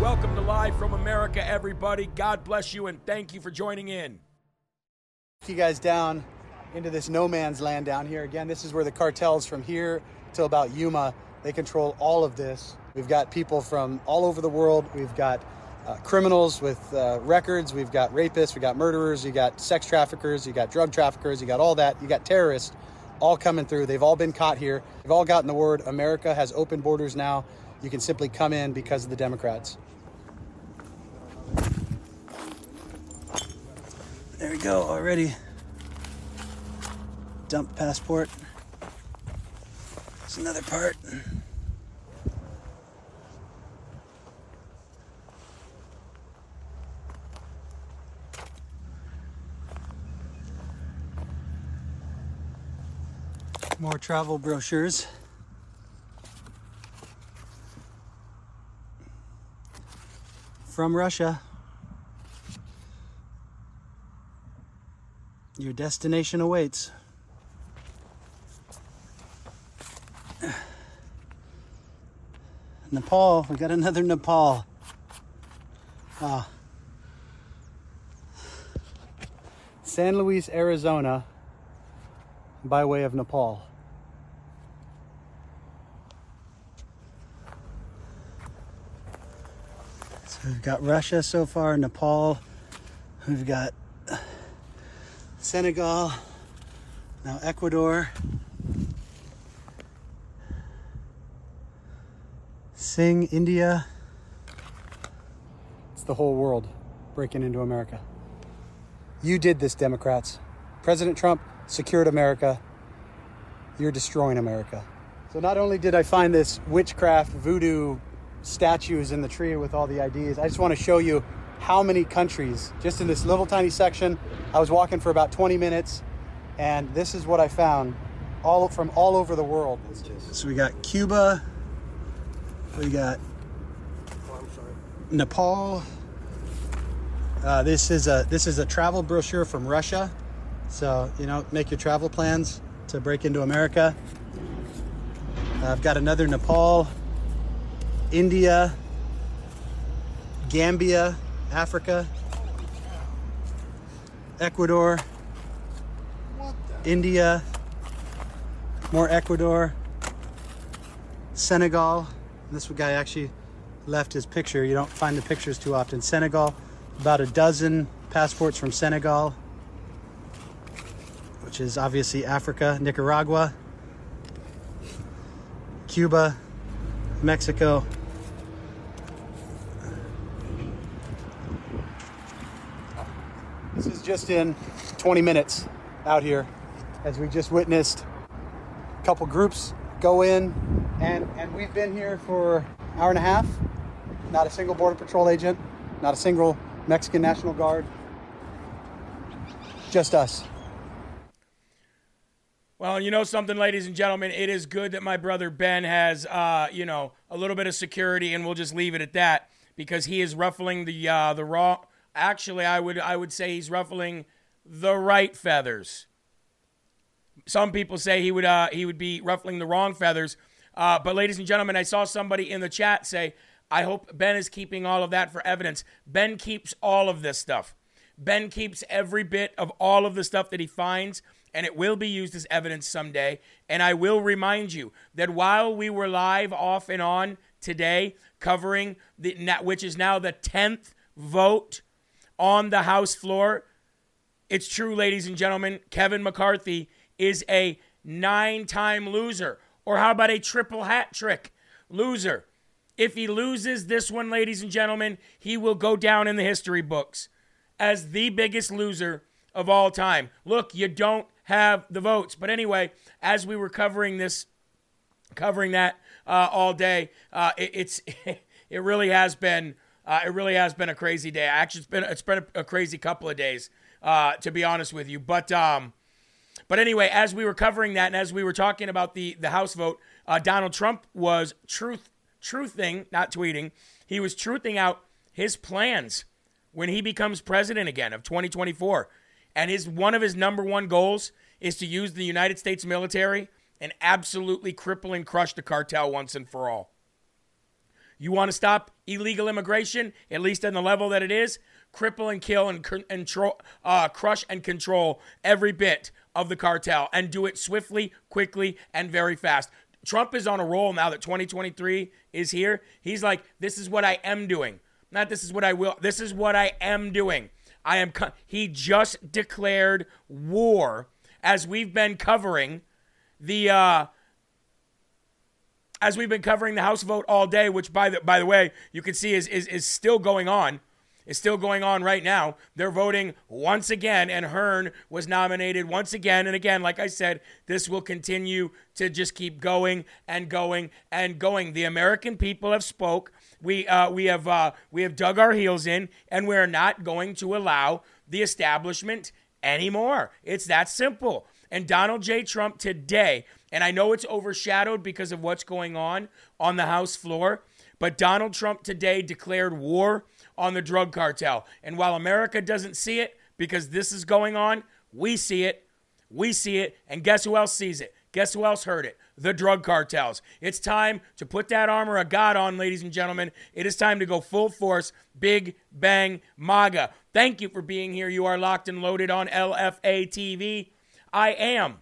Welcome to Live from America, everybody. God bless you and thank you for joining in. you guys down into this no man's land down here. Again, this is where the cartels from here till about Yuma, they control all of this. We've got people from all over the world. We've got uh, criminals with uh, records. We've got rapists. We've got murderers. You got sex traffickers. You got drug traffickers. You got all that. You got terrorists all coming through. They've all been caught here. They've all gotten the word America has open borders now. You can simply come in because of the Democrats. There we go, already. Dump passport. It's another part. More travel brochures. From Russia. Your destination awaits. Nepal, we got another Nepal. Wow. San Luis, Arizona, by way of Nepal. So we've got Russia so far, Nepal, we've got Senegal, now Ecuador. Sing, India. It's the whole world breaking into America. You did this, Democrats. President Trump secured America. You're destroying America. So not only did I find this witchcraft voodoo statues in the tree with all the IDs, I just want to show you how many countries just in this little tiny section. I was walking for about 20 minutes, and this is what I found, all from all over the world. So we got Cuba, we got Nepal. Uh, this is a this is a travel brochure from Russia, so you know make your travel plans to break into America. I've got another Nepal, India, Gambia, Africa, Ecuador, India, more Ecuador, Senegal. This guy actually left his picture. You don't find the pictures too often. Senegal, about a dozen passports from Senegal, which is obviously Africa, Nicaragua, Cuba, Mexico, This is just in 20 minutes out here as we just witnessed a couple groups go in and, and we've been here for an hour and a half. Not a single Border Patrol agent, not a single Mexican National Guard. Just us. Well, you know something, ladies and gentlemen, it is good that my brother Ben has, uh, you know, a little bit of security, and we'll just leave it at that because he is ruffling the uh, the raw. Actually, I would I would say he's ruffling the right feathers. Some people say he would uh, he would be ruffling the wrong feathers. Uh, but ladies and gentlemen, I saw somebody in the chat say, "I hope Ben is keeping all of that for evidence." Ben keeps all of this stuff. Ben keeps every bit of all of the stuff that he finds, and it will be used as evidence someday. And I will remind you that while we were live off and on today, covering the which is now the tenth vote on the House floor it's true, ladies and gentlemen. Kevin McCarthy is a nine time loser. Or how about a triple hat trick loser? If he loses this one, ladies and gentlemen, he will go down in the history books as the biggest loser of all time. Look, you don't have the votes. But anyway, as we were covering this, covering that uh, all day, uh, it, it's it really has been uh, it really has been a crazy day. Actually, it's been it's been a, a crazy couple of days, uh, to be honest with you. But um, but anyway, as we were covering that and as we were talking about the the House vote, uh, Donald Trump was truth truthing, not tweeting. He was truthing out his plans when he becomes president again of 2024. And his one of his number one goals is to use the United States military and absolutely cripple and crush the cartel once and for all. You want to stop illegal immigration, at least on the level that it is? Cripple and kill and, and uh, crush and control every bit of the cartel and do it swiftly, quickly, and very fast. Trump is on a roll now that 2023 is here. He's like, this is what I am doing. Not this is what I will. This is what I am doing. I am. Co- he just declared war as we've been covering the. Uh, as we've been covering the House vote all day, which by the by the way, you can see is is, is still going on is still going on right now. They're voting once again, and Hern was nominated once again. And again, like I said, this will continue to just keep going and going and going. The American people have spoke. We uh, we have uh, we have dug our heels in, and we're not going to allow the establishment anymore. It's that simple. And Donald J. Trump today, and I know it's overshadowed because of what's going on on the House floor, but Donald Trump today declared war on the drug cartel. And while America doesn't see it because this is going on, we see it. We see it. And guess who else sees it? Guess who else heard it? The drug cartels. It's time to put that armor of God on, ladies and gentlemen. It is time to go full force, big bang MAGA. Thank you for being here. You are locked and loaded on LFA TV. I am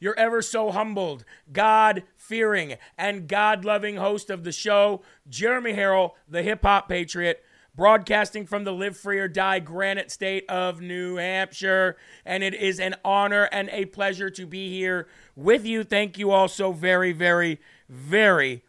your ever so humbled, God fearing, and God loving host of the show, Jeremy Herrell, the hip hop patriot, broadcasting from the Live Free or Die Granite State of New Hampshire. And it is an honor and a pleasure to be here with you. Thank you all so very, very, very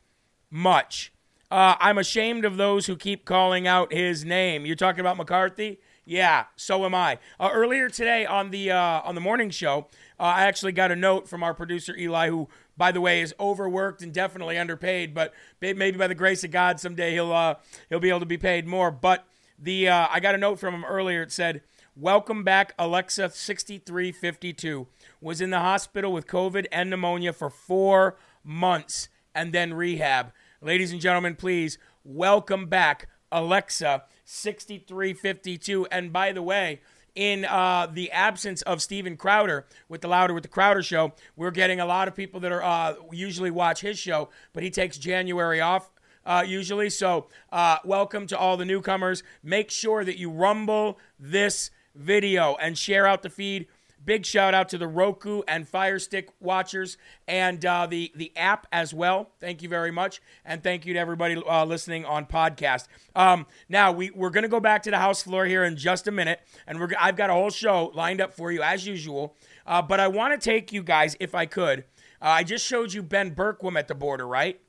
much. Uh, I'm ashamed of those who keep calling out his name. You're talking about McCarthy? Yeah, so am I. Uh, earlier today on the uh, on the morning show, uh, I actually got a note from our producer Eli, who, by the way, is overworked and definitely underpaid. But maybe by the grace of God, someday he'll uh, he'll be able to be paid more. But the uh, I got a note from him earlier. It said, "Welcome back, Alexa 6352 was in the hospital with COVID and pneumonia for four months and then rehab." Ladies and gentlemen, please welcome back Alexa 6352. And by the way, in uh, the absence of Steven Crowder with the Louder with the Crowder show, we're getting a lot of people that are uh, usually watch his show, but he takes January off. Uh, usually, so uh, welcome to all the newcomers. Make sure that you rumble this video and share out the feed Big shout out to the Roku and Fire Stick watchers and uh, the the app as well. Thank you very much, and thank you to everybody uh, listening on podcast. Um, now we we're gonna go back to the house floor here in just a minute, and we're I've got a whole show lined up for you as usual. Uh, but I want to take you guys, if I could. Uh, I just showed you Ben Bergquam at the border, right?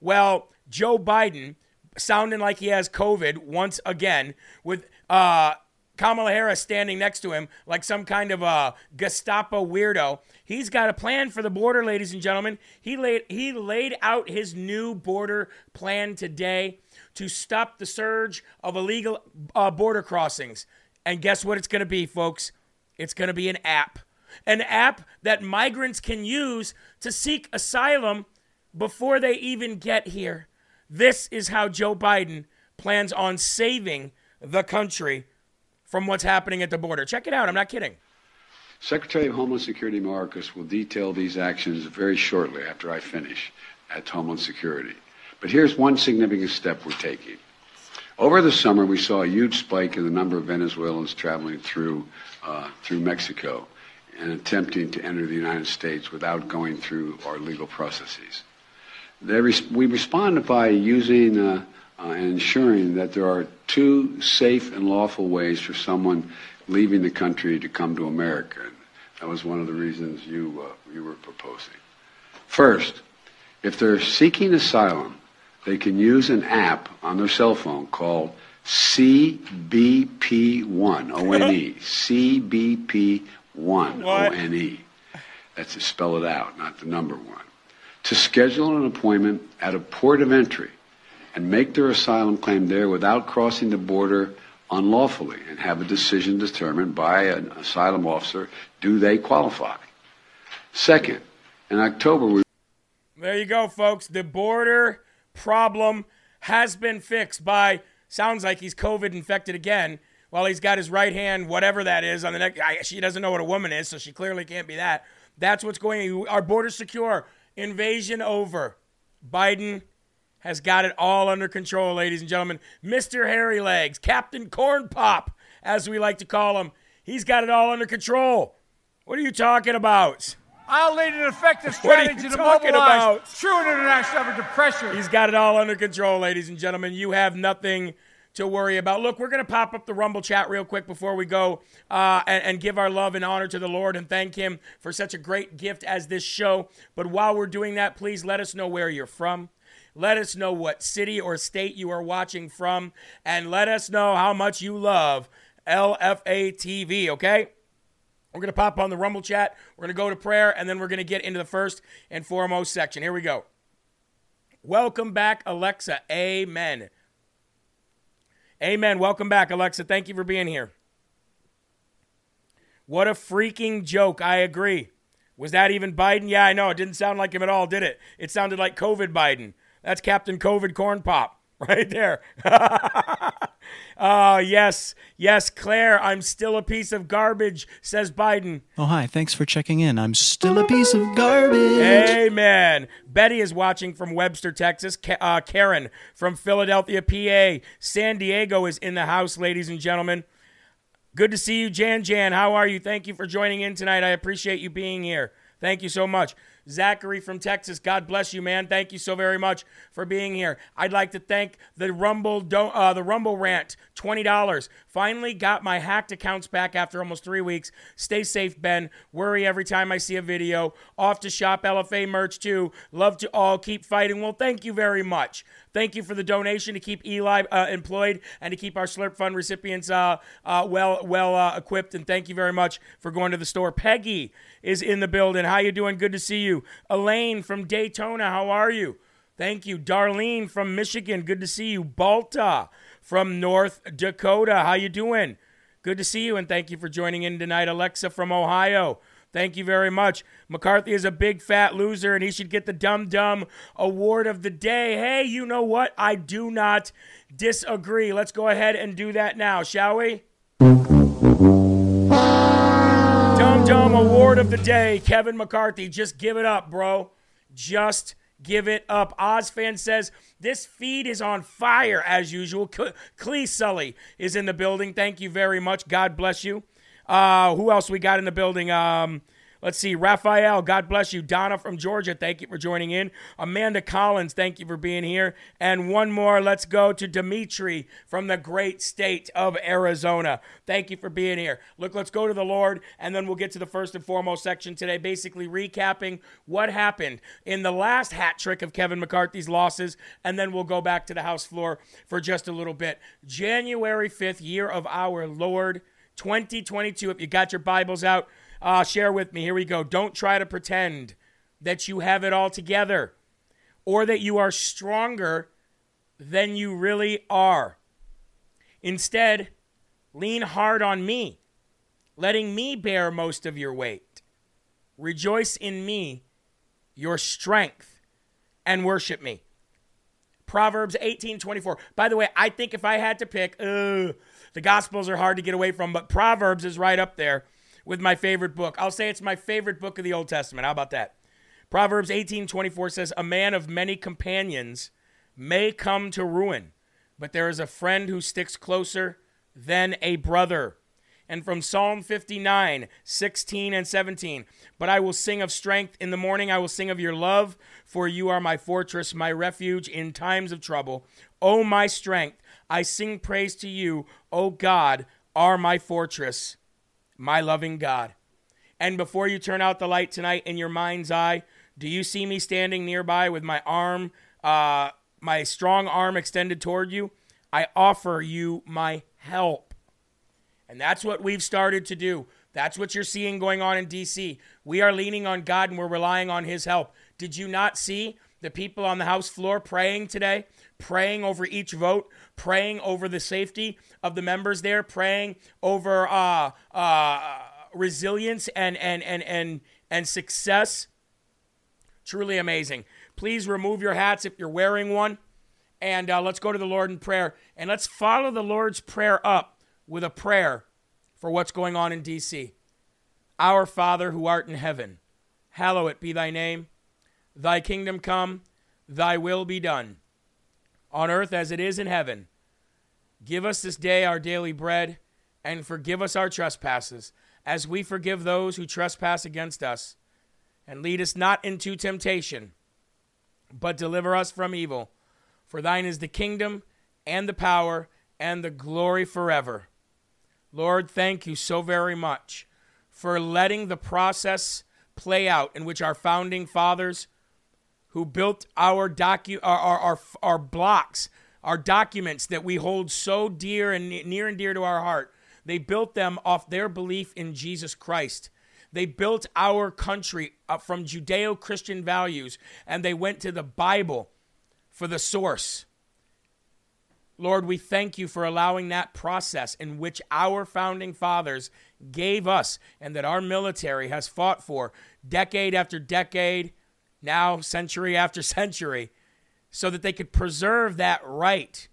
Well, Joe Biden sounding like he has COVID once again with uh, Kamala Harris standing next to him like some kind of a Gestapo weirdo. He's got a plan for the border, ladies and gentlemen. He laid he laid out his new border plan today to stop the surge of illegal uh, border crossings. And guess what it's going to be, folks? It's going to be an app. An app that migrants can use to seek asylum before they even get here. This is how Joe Biden plans on saving the country from what's happening at the border. Check it out. I'm not kidding. Secretary of Homeland Security Mayorkas will detail these actions very shortly after I finish at Homeland Security. But here's one significant step we're taking. Over the summer, we saw a huge spike in the number of Venezuelans traveling through uh, through Mexico and attempting to enter the United States without going through our legal processes. Re- we responded by using uh, uh, and ensuring that there are two safe and lawful ways for someone leaving the country to come to America. That was one of the reasons you, uh, you were proposing. First, if they're seeking asylum, they can use an app on their cell phone called CBP1, O-N-E, CBP1, O-N-E. That's to spell it out, not the number one. To schedule an appointment at a port of entry and make their asylum claim there without crossing the border unlawfully and have a decision determined by an asylum officer do they qualify. Second, in October, we There you go, folks. The border problem has been fixed by, sounds like he's COVID infected again. While he's got his right hand, whatever that is, on the neck. I, she doesn't know what a woman is, so she clearly can't be that. That's what's going on. Our border secure. Invasion over. Biden has got it all under control, ladies and gentlemen. Mr. Hairy Legs, Captain Corn Pop, as we like to call him, he's got it all under control. What are you talking about? I'll lead an effective What are you strategy to talking mobilize about? true international effort to pressure. He's got it all under control, ladies and gentlemen. You have nothing to worry about. Look, we're going to pop up the Rumble chat real quick before we go uh, and, and give our love and honor to the Lord and thank Him for such a great gift as this show. But while we're doing that, please let us know where you're from. Let us know what city or state you are watching from. And let us know how much you love LFA TV, okay? We're going to pop on the Rumble chat. We're going to go to prayer, and then we're going to get into the first and foremost section. Here we go. Welcome back, Alexa. Amen. Amen. Welcome back, Alexa. Thank you for being here. What a freaking joke. I agree. Was that even Biden? Yeah, I know. It didn't sound like him at all, did it? It sounded like COVID Biden. That's Captain COVID Corn Pop right there. Oh, yes. Yes, Claire, I'm still a piece of garbage, says Biden. Oh, hi. Thanks for checking in. I'm still a piece of garbage. Amen. Betty is watching from Webster, Texas. Uh, Karen from Philadelphia, PA. San Diego is in the house, ladies and gentlemen. Good to see you, Jan Jan. How are you? Thank you for joining in tonight. I appreciate you being here. Thank you so much. Zachary from Texas, God bless you, man. Thank you so very much for being here. I'd like to thank the Rumble, uh, the Rumble rant, twenty dollars. Finally got my hacked accounts back after almost three weeks. Stay safe, Ben. Worry every time I see a video. Off to shop LFA merch too. Love to all. Keep fighting. Well, thank you very much. Thank you for the donation to keep Eli uh, employed and to keep our Slurp Fund recipients uh, uh, well well uh, equipped. And thank you very much for going to the store. Peggy is in the building. How you doing? Good to see you. Elaine from Daytona. How are you? Thank you. Darlene from Michigan. Good to see you. Balta from North Dakota. How you doing? Good to see you and thank you for joining in tonight. Alexa from Ohio. Thank you very much. McCarthy is a big fat loser and he should get the Dumb Dumb Award of the Day. Hey, you know what? I do not disagree. Let's go ahead and do that now, shall we? Dumb Dumb Award of the Day, Kevin McCarthy. Just give it up, bro. Just give it up. Ozfan says this feed is on fire as usual. Cle Clee Sully is in the building. Thank you very much. God bless you. Uh, who else we got in the building? Um, let's see. Raphael, God bless you. Donna from Georgia, thank you for joining in. Amanda Collins, thank you for being here. And one more, let's go to Dimitri from the great state of Arizona. Thank you for being here. Look, let's go to the Lord, and then we'll get to the first and foremost section today, basically recapping what happened in the last hat trick of Kevin McCarthy's losses, and then we'll go back to the House floor for just a little bit. January 5th, year of our Lord 2022. If you got your Bibles out, uh, share with me. Here we go. Don't try to pretend that you have it all together or that you are stronger than you really are. Instead, lean hard on me, letting me bear most of your weight. Rejoice in me, your strength, and worship me. Proverbs 18 24. By the way, I think if I had to pick, the Gospels are hard to get away from, but Proverbs is right up there with my favorite book. I'll say it's my favorite book of the Old Testament. How about that? Proverbs 18 24 says, A man of many companions may come to ruin, but there is a friend who sticks closer than a brother. and from Psalm 59, 16 and 17. But I will sing of strength. In the morning I will sing of your love, for you are my fortress, my refuge in times of trouble. O my strength, I sing praise to you. O God, are my fortress, my loving God. And before you turn out the light tonight in your mind's eye, do you see me standing nearby with my arm, uh, my strong arm extended toward you? I offer you my help. And that's what we've started to do. That's what you're seeing going on in DC. We are leaning on God and we're relying on His help. Did you not see the people on the House floor praying today? Praying over each vote, praying over the safety of the members there, praying over uh, uh, resilience and, and, and, and, and success. Truly amazing. Please remove your hats if you're wearing one. And uh, let's go to the Lord in prayer. And let's follow the Lord's prayer up with a prayer for what's going on in D.C. Our Father who art in heaven, hallowed be thy name. Thy kingdom come, thy will be done, on earth as it is in heaven. Give us this day our daily bread, and forgive us our trespasses, as we forgive those who trespass against us. And lead us not into temptation, but deliver us from evil. For thine is the kingdom, and the power, and the glory forever. Lord, thank you so very much for letting the process play out in which our founding fathers who built our docu our, our, our, our blocks, our documents that we hold so dear and near and dear to our heart. They built them off their belief in Jesus Christ. They built our country from Judeo Christian values and they went to the Bible for the source. Lord, we thank you for allowing that process in which our founding fathers gave us and that our military has fought for decade after decade now century after century, so that they could preserve that right.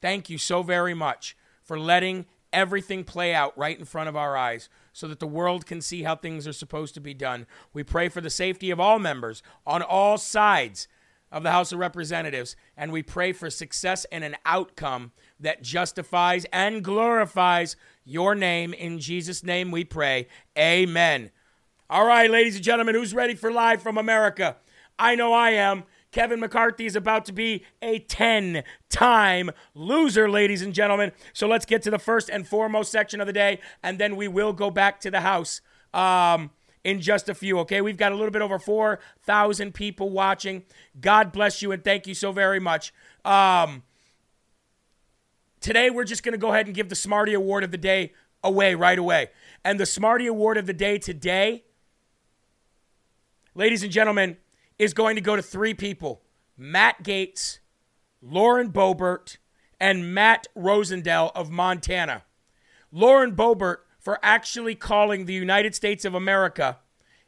Thank you so very much for letting everything play out right in front of our eyes so that the world can see how things are supposed to be done. We pray for the safety of all members on all sides of the House of Representatives, and we pray for success and an outcome that justifies and glorifies your name. In Jesus' name we pray. Amen. All right, ladies and gentlemen, who's ready for Live from America? I know I am. Kevin McCarthy is about to be a 10 time loser, ladies and gentlemen. So let's get to the first and foremost section of the day, and then we will go back to the House um, in just a few, okay? We've got a little bit over 4,000 people watching. God bless you and thank you so very much. Um, today, we're just going to go ahead and give the Smarty Award of the day away right away. And the Smarty Award of the day today ladies and gentlemen, is going to go to three people Matt Gaetz, Lauren Boebert, and Matt Rosendale of Montana. Lauren Boebert for actually calling the United States of America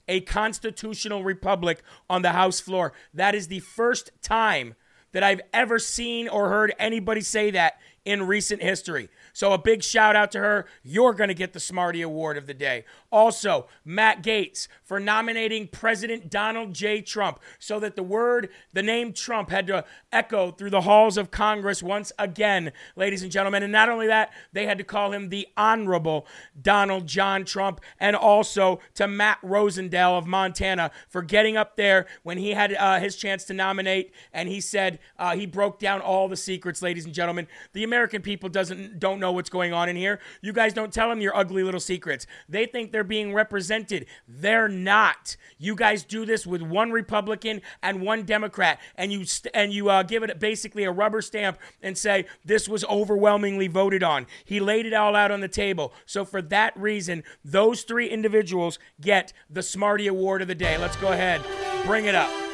a constitutional republic on the House floor. That is the first time that I've ever seen or heard anybody say that in recent history. So a big shout out to her. You're going to get the Smarty Award of the day. Also, Matt Gaetz for nominating President Donald J. Trump so that the word, the name Trump had to echo through the halls of Congress once again, ladies and gentlemen. And not only that, they had to call him the Honorable Donald John Trump and also to Matt Rosendale of Montana for getting up there when he had uh, his chance to nominate and he said uh, he broke down all the secrets, ladies and gentlemen. The American people doesn't don't know what's going on in here. You guys don't tell them your ugly little secrets. They think they're being represented. They're not. You guys do this with one Republican and one Democrat, and you st- and you uh, give it basically a rubber stamp and say this was overwhelmingly voted on. He laid it all out on the table. So for that reason, those three individuals get the Smarty Award of the day. Let's go ahead, bring it up.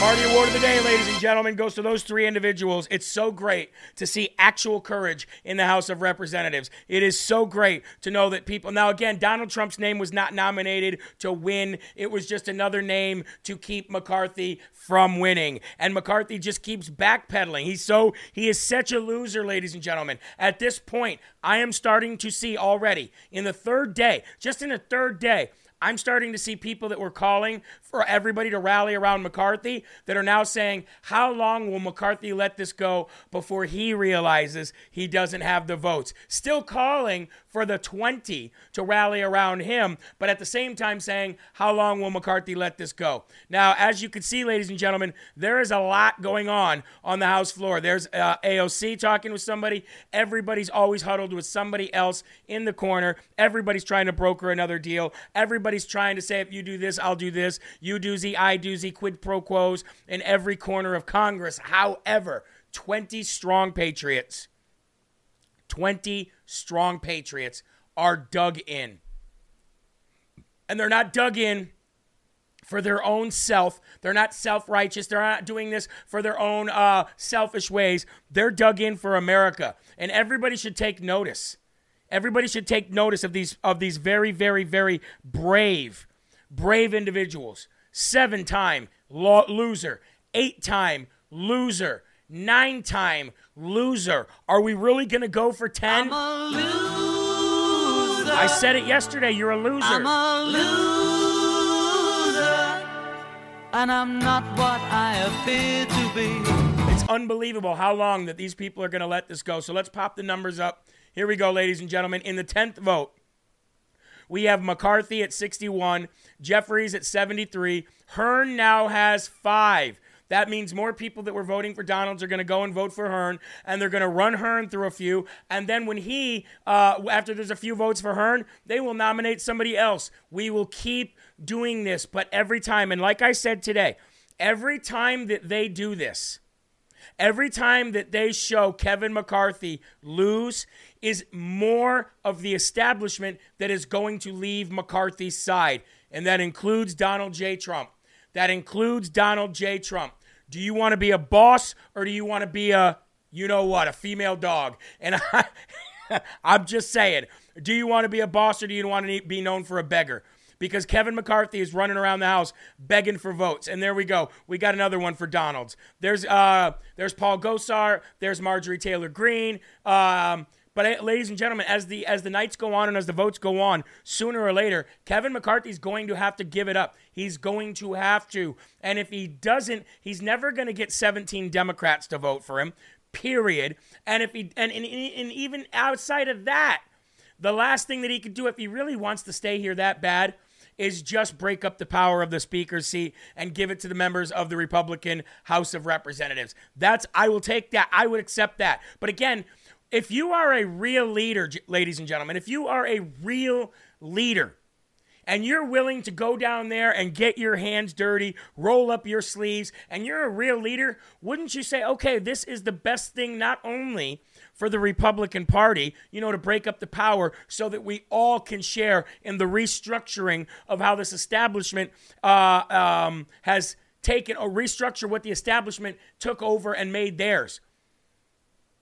Marty Award of the Day, ladies and gentlemen, goes to those three individuals. It's so great to see actual courage in the House of Representatives. It is so great to know that people. Now, again, Donald Trump's name was not nominated to win, it was just another name to keep McCarthy from winning. And McCarthy just keeps backpedaling. He's so, he is such a loser, ladies and gentlemen. At this point, I am starting to see already in the third day, just in the third day, I'm starting to see people that were calling for everybody to rally around McCarthy that are now saying, How long will McCarthy let this go before he realizes he doesn't have the votes? Still calling for the 20 to rally around him, but at the same time saying, How long will McCarthy let this go? Now, as you can see, ladies and gentlemen, there is a lot going on on the House floor. There's uh, AOC talking with somebody, everybody's always huddled with somebody else in the corner, everybody's trying to broker another deal, everybody Everybody's trying to say, if you do this, I'll do this. You doozy, I doozy, quid pro quos in every corner of Congress. However, 20 strong patriots, 20 strong patriots are dug in. And they're not dug in for their own self. They're not self righteous. They're not doing this for their own uh, selfish ways. They're dug in for America. And everybody should take notice. Everybody should take notice of these of these very, very, very brave, brave individuals. Seven time lo- loser, eight time loser, nine time loser. Are we really gonna go for ten? I said it yesterday. You're a loser. I'm a loser, and I'm not what I appear to be. It's unbelievable how long that these people are going to let this go. So let's pop the numbers up. Here we go, ladies and gentlemen. In the 10th vote, we have McCarthy at 61, Jeffries at 73. Hern now has five. That means more people that were voting for Donalds are going to go and vote for Hern, and they're going to run Hern through a few. And then when he, uh, after there's a few votes for Hern, they will nominate somebody else. We will keep doing this, but every time, and like I said today, every time that they do this, every time that they show Kevin McCarthy lose is more of the establishment that is going to leave McCarthy's side. And that includes Donald J. Trump. That includes Donald J. Trump. Do you want to be a boss or do you want to be a, you know what, a female dog? And I, I'm just saying, do you want to be a boss or do you want to be known for a beggar? Because Kevin McCarthy is running around the house begging for votes. And there we go. We got another one for Donalds. There's uh there's Paul Gosar, there's Marjorie Taylor Greene. Um, but uh, ladies and gentlemen, as the as the nights go on and as the votes go on, sooner or later, Kevin McCarthy's going to have to give it up. He's going to have to. And if he doesn't, he's never going to get 17 Democrats to vote for him. Period. And if he and, and, and even outside of that, the last thing that he could do if he really wants to stay here that bad is just break up the power of the speaker's seat and give it to the members of the Republican House of Representatives. That's I will take that. I would accept that. But again, if you are a real leader, ladies and gentlemen, if you are a real leader, and you're willing to go down there and get your hands dirty, roll up your sleeves, and you're a real leader, wouldn't you say, okay, this is the best thing not only for the Republican Party, you know, to break up the power so that we all can share in the restructuring of how this establishment uh, um, has taken or restructure what the establishment took over and made theirs.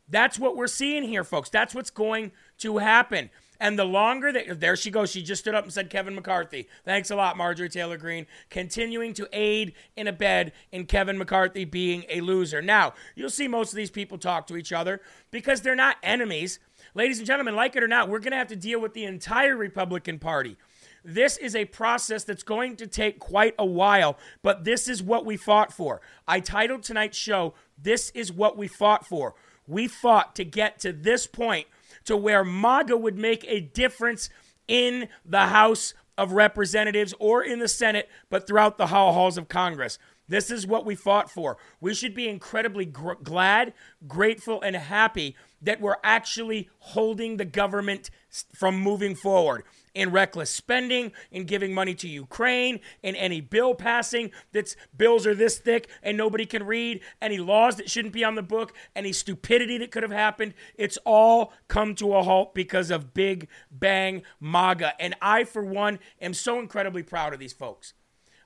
That's what we're seeing here, folks. That's what's going to happen. And the longer that, there she goes, she just stood up and said Kevin McCarthy. Thanks a lot, Marjorie Taylor Greene. Continuing to aid in a bed in Kevin McCarthy being a loser. Now, you'll see most of these people talk to each other because they're not enemies. Ladies and gentlemen, like it or not, we're going to have to deal with the entire Republican Party. This is a process that's going to take quite a while, but this is what we fought for. I titled tonight's show, This is What We Fought For. We fought to get to this point to where MAGA would make a difference in the House of Representatives or in the Senate, but throughout the halls of Congress. This is what we fought for. We should be incredibly gr- glad, grateful, and happy that we're actually holding the government from moving forward in reckless spending, in giving money to Ukraine, in any bill passing that's bills are this thick and nobody can read, any laws that shouldn't be on the book, any stupidity that could have happened. It's all come to a halt because of Big Bang MAGA. And I, for one, am so incredibly proud of these folks.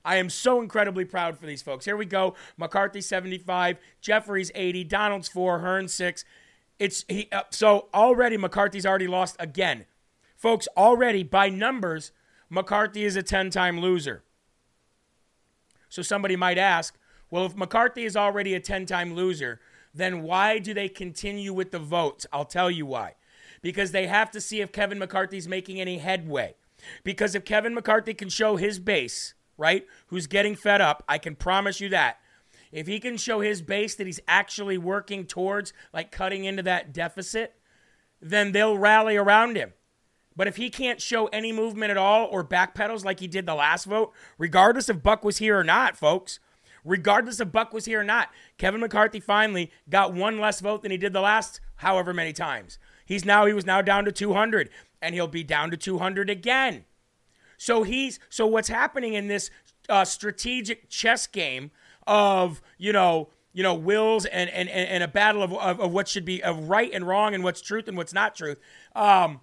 I am so incredibly proud for these folks. Here we go. McCarthy 75, Jeffries 80, Donalds 4, Hern 6. It's he uh, so already McCarthy's already lost again. Folks, already by numbers, McCarthy is a 10-time loser. So somebody might ask, well, if McCarthy is already a 10-time loser, then why do they continue with the votes? I'll tell you why. Because they have to see if Kevin McCarthy's making any headway. Because if Kevin McCarthy can show his base, right, who's getting fed up, I can promise you that. If he can show his base that he's actually working towards, like cutting into that deficit, then they'll rally around him. But if he can't show any movement at all or backpedals like he did the last vote, regardless if Buck was here or not, folks, regardless if Buck was here or not, Kevin McCarthy finally got one less vote than he did the last however many times. He's now he was now down to 200 and he'll be down to 200 again. So he's so what's happening in this uh, strategic chess game of you know you know wills and and and a battle of, of, of what should be of right and wrong and what's truth and what's not truth. Um,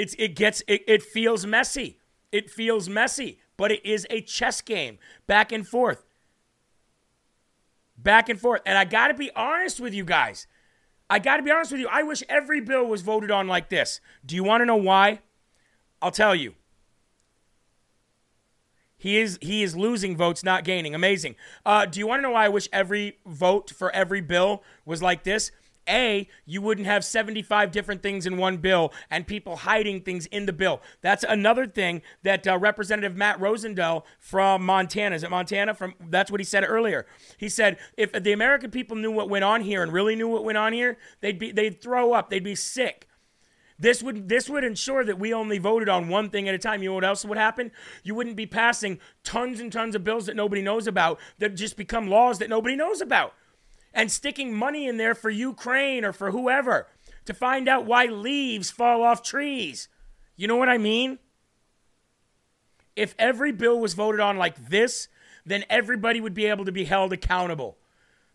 it's it gets it, it feels messy. It feels messy, but it is a chess game, back and forth, back and forth. And I got to be honest with you guys. I got to be honest with you. I wish every bill was voted on like this. Do you want to know why? I'll tell you. He is he is losing votes, not gaining. Amazing. Uh, do you want to know why I wish every vote for every bill was like this? A, you wouldn't have 75 different things in one bill and people hiding things in the bill. That's another thing that uh, Representative Matt Rosendale from Montana, is it Montana? From That's what he said earlier. He said if the American people knew what went on here and really knew what went on here, they'd be they'd throw up, they'd be sick. This would this would ensure that we only voted on one thing at a time. You know what else would happen? You wouldn't be passing tons and tons of bills that nobody knows about that just become laws that nobody knows about. And sticking money in there for Ukraine or for whoever to find out why leaves fall off trees. You know what I mean? If every bill was voted on like this, then everybody would be able to be held accountable.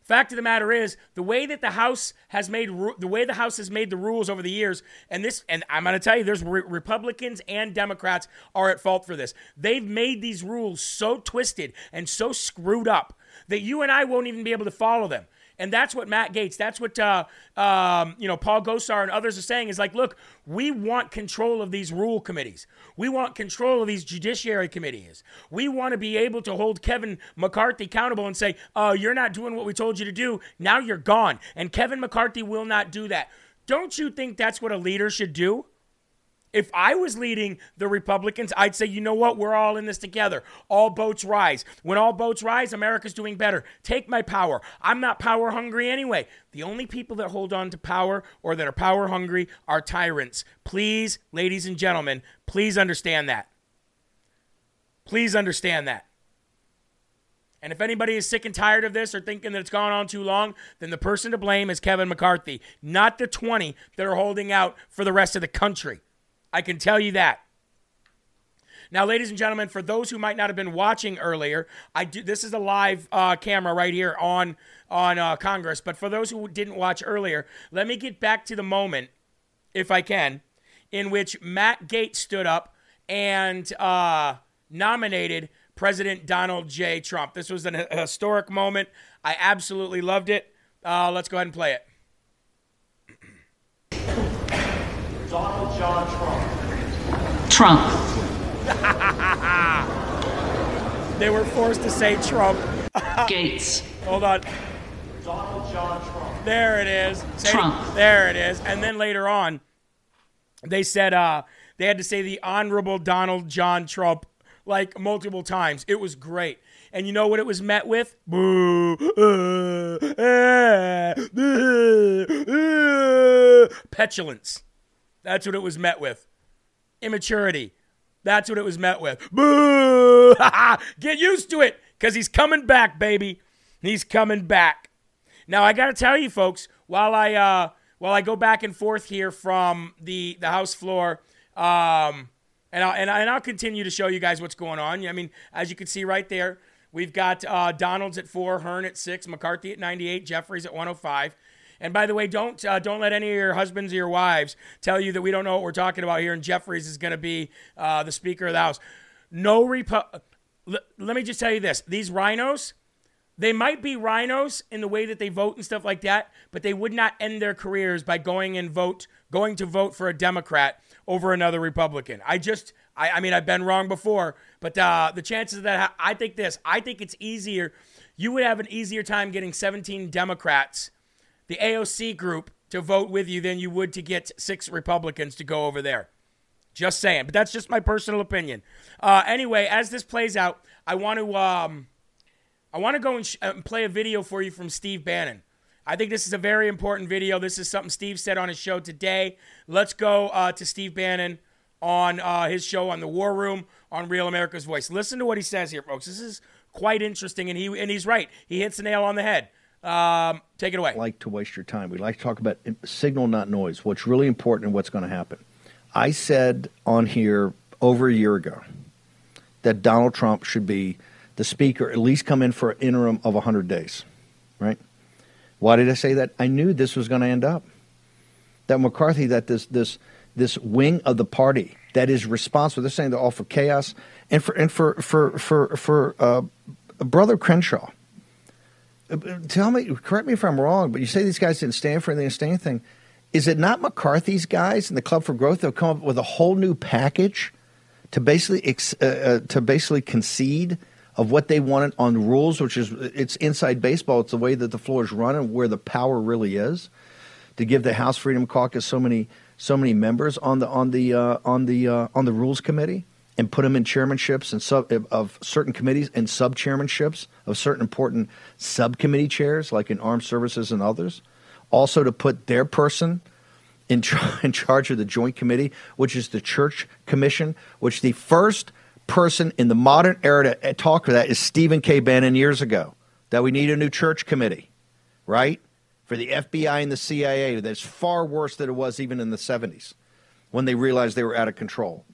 Fact of the matter is, the way that the House has made the way the House has made the rules over the years, and this, and I'm going to tell you, there's re- Republicans and Democrats are at fault for this. They've made these rules so twisted and so screwed up that you and I won't even be able to follow them. And that's what Matt Gaetz, that's what uh, um, you know Paul Gosar and others are saying is like, look, we want control of these rule committees. We want control of these judiciary committees. We want to be able to hold Kevin McCarthy accountable and say, oh, you're not doing what we told you to do. Now you're gone. And Kevin McCarthy will not do that. Don't you think that's what a leader should do? If I was leading the Republicans, I'd say, you know what? We're all in this together. All boats rise. When all boats rise, America's doing better. Take my power. I'm not power hungry anyway. The only people that hold on to power or that are power hungry are tyrants. Please, ladies and gentlemen, please understand that. Please understand that. And if anybody is sick and tired of this or thinking that it's gone on too long, then the person to blame is Kevin McCarthy, not the 20 that are holding out for the rest of the country. I can tell you that. Now, ladies and gentlemen, for those who might not have been watching earlier, I do. This is a live uh, camera right here on on uh, Congress. But for those who didn't watch earlier, let me get back to the moment, if I can, in which Matt Gaetz stood up and uh, nominated President Donald J. Trump. This was an, a historic moment. I absolutely loved it. Uh, let's go ahead and play it. Donald John Trump. Trump. they were forced to say Trump. Gaetz. Hold on. Donald John Trump. There it is. Say, Trump. There it is. And then later on, they said uh, they had to say the Honorable Donald John Trump like multiple times. It was great. And you know what it was met with? Boo. Uh, uh, uh, petulance. That's what it was met with. Immaturity. That's what it was met with. Boo! Get used to it because he's coming back, baby. He's coming back. Now I got to tell you, folks, while I uh, while I go back and forth here from the the house floor, um, and I'll, and, I, and I'll continue to show you guys what's going on. I mean, as you can see right there, we've got uh, Donalds at four, Hern at six, McCarthy at 98, Jeffries at 105. And by the way, don't uh, don't let any of your husbands or your wives tell you that we don't know what we're talking about here. And Jeffries is going to be uh, the Speaker of the House. No Repu- l- let me just tell you this: these rhinos, they might be rhinos in the way that they vote and stuff like that, but they would not end their careers by going and vote, going to vote for a Democrat over another Republican. I just, I, I mean, I've been wrong before, but uh, the chances of that, I think this, I think it's easier. You would have an easier time getting 17 Democrats, the AOC group, to vote with you than you would to get six Republicans to go over there. Just saying, but that's just my personal opinion. Uh, anyway, as this plays out, I want to um, I want to go and, sh- and play a video for you from Steve Bannon. I think this is a very important video. This is something Steve said on his show today. Let's go uh, to Steve Bannon on uh, his show on the War Room on Real America's Voice. Listen to what he says here, folks. This is quite interesting, and he and he's right. He hits the nail on the head. Um, take it away. Like to waste your time. We like to talk about signal, not noise. What's really important and what's going to happen. I said on here over a year ago that Donald Trump should be the speaker, at least come in for an interim of 100 days, right? Why did I say that? I knew this was going to end up. That McCarthy, that this this this wing of the party that is responsible. They're saying they're all for chaos and for and for for for for uh, brother Crenshaw. Uh, tell me, correct me if I'm wrong, but you say these guys didn't stand for anything, stand anything. Is it not McCarthy's guys in the Club for Growth that have come up with a whole new package to basically ex- uh, uh, to basically concede of what they wanted on the rules, which is it's inside baseball. It's the way that the floor is run and where the power really is. To give the House Freedom Caucus so many so many members on the on the uh, on the uh, on the Rules Committee and put them in chairmanships and sub of certain committees and sub chairmanships of certain important subcommittee chairs, like in armed services and others also to put their person in, char- in charge of the joint committee, which is the church commission, which the first person in the modern era to eh, talk to that is Stephen K. Bannon years ago, that we need a new church committee, right? For the FBI and the CIA, that's far worse than it was even in the 70s when they realized they were out of control.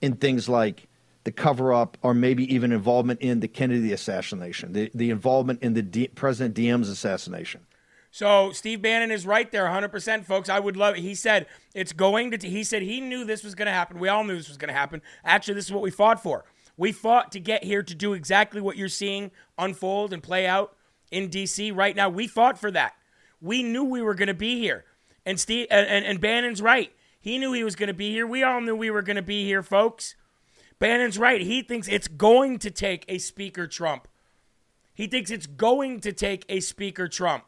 In things like the cover up or maybe even involvement in the Kennedy assassination, the, the involvement in the D- President Diem's assassination. So Steve Bannon is right there, 100%, folks. I would love it. He said it's going to. T- he said he knew this was going to happen. We all knew this was going to happen. Actually, this is what we fought for. We fought to get here to do exactly what you're seeing unfold and play out in D.C. right now. We fought for that. We knew we were going to be here, and Steve and, and, and Bannon's right. He knew he was going to be here. We all knew we were going to be here, folks. Bannon's right. He thinks it's going to take a Speaker Trump. He thinks it's going to take a Speaker Trump.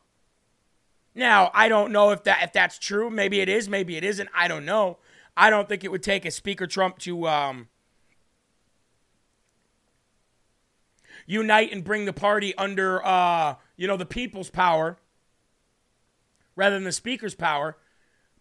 Now, I don't know if that if that's true. Maybe it is, maybe it isn't. I don't know. I don't think it would take a Speaker Trump to um, unite and bring the party under uh, you know, the people's power rather than the speaker's power.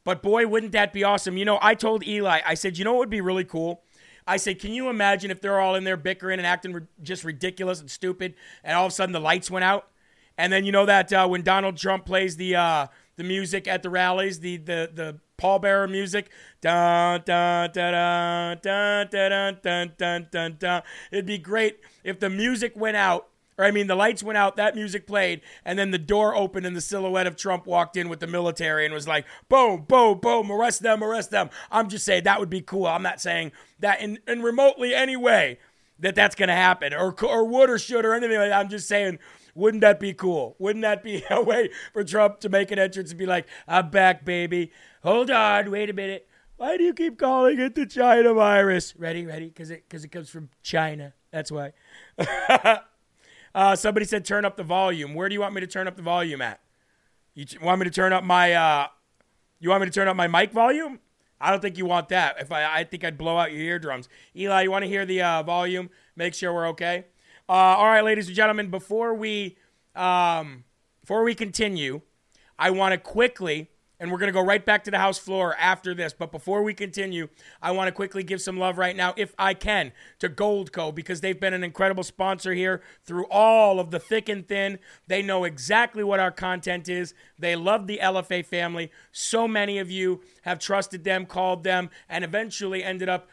But boy, wouldn't that be awesome. You know, I told Eli, I said, "You know what would be really cool?" I said, "Can you imagine if they're all in there bickering and acting just ridiculous and stupid and all of a sudden the lights went out?" And then you know that uh, when Donald Trump plays the uh, the music at the rallies, the the the pallbearer music, dun dun dun dun dun dun dun dun dun. It'd be great if the music went out, or I mean the lights went out, that music played, and then the door opened and the silhouette of Trump walked in with the military and was like, boom, boom, boom, arrest them, arrest them. I'm just saying that would be cool. I'm not saying that in, in remotely any way that that's going to happen or, or would or should or anything like that. I'm just saying wouldn't that be cool? Wouldn't that be a way for Trump to make an entrance and be like, I'm back, baby. Hold on, wait a minute. Why do you keep calling it the China virus? Ready, ready? Because it, cause it comes from China. That's why. uh, somebody said turn up the volume. Where do you want me to turn up the volume at? You t- want me to turn up my uh, you want me to turn up my mic volume? I don't think you want that. If I, I think I'd blow out your eardrums. Eli, you want to hear the uh, volume? Make sure we're okay. Uh, all right, ladies and gentlemen, before we um, before we continue, I want to quickly, and we're going to go right back to the house floor after this. But before we continue, I want to quickly give some love right now, if I can, to Goldco because they've been an incredible sponsor here through all of the thick and thin. They know exactly what our content is. They love the LFA family. So many of you have trusted them, called them, and eventually ended up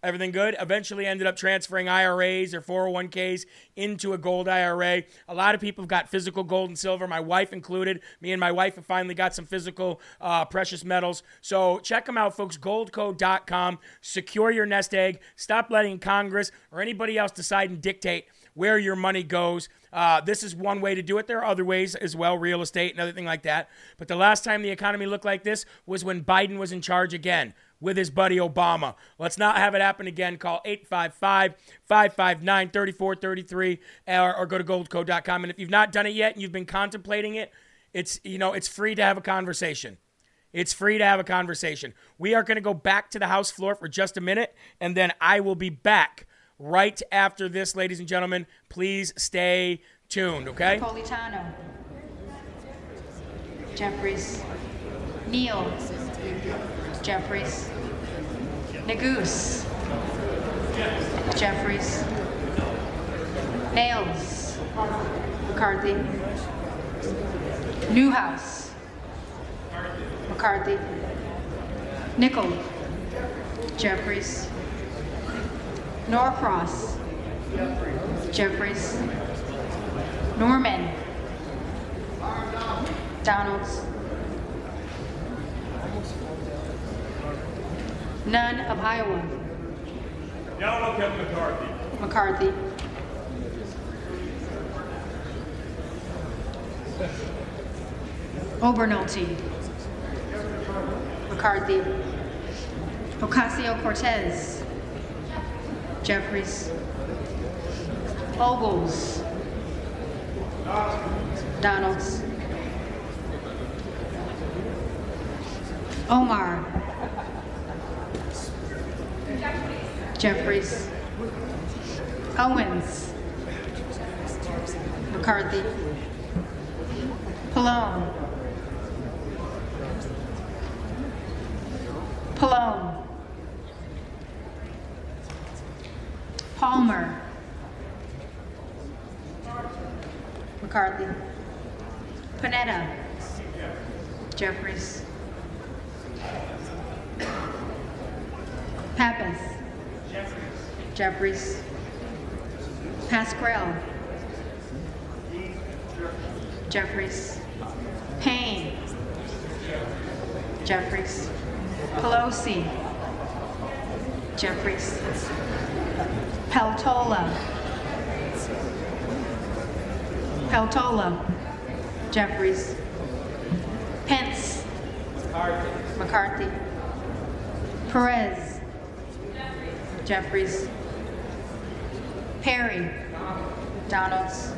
Everything good? Eventually ended up transferring IRAs or 401ks into a gold IRA. A lot of people have got physical gold and silver, my wife included. Me and my wife have finally got some physical uh, precious metals. So check them out, folks. Goldco.com. Secure your nest egg. Stop letting Congress or anybody else decide and dictate where your money goes. Uh, this is one way to do it. There are other ways as well, real estate and other thing like that. But the last time the economy looked like this was when Biden was in charge again with his buddy Obama. Let's not have it happen again. Call 855 559 3433 or go to goldco.com. And if you've not done it yet and you've been contemplating it, it's you know it's free to have a conversation. It's free to have a conversation. We are going to go back to the house floor for just a minute, and then I will be back right after this, ladies and gentlemen. Please stay tuned, okay? Napolitano. Jeffries. Neal. Jeffries. Neguse. Jeffries. Nehls. McCarthy. Newhouse. McCarthy. Nickel. Jeffries. Norcross. Jeffries. Norman. Donalds. Nunn of Iowa. Now Kevin McCarthy. McCarthy. Obernolte. McCarthy. Ocasio Cortez. Jeffries. Ogles. Donalds. Omar. Jeffries. Owens. McCarthy. Pallone. Pallone. Palmer. McCarthy. Panetta. Jeffries. Pappas. Jeffries. Pascrell. Jeffries. Payne. Jeffries. Pelosi. Jeffries. Peltola. Peltola. Jeffries. Pence. McCarthy. Perez. Jeffries. Perry. Donalds.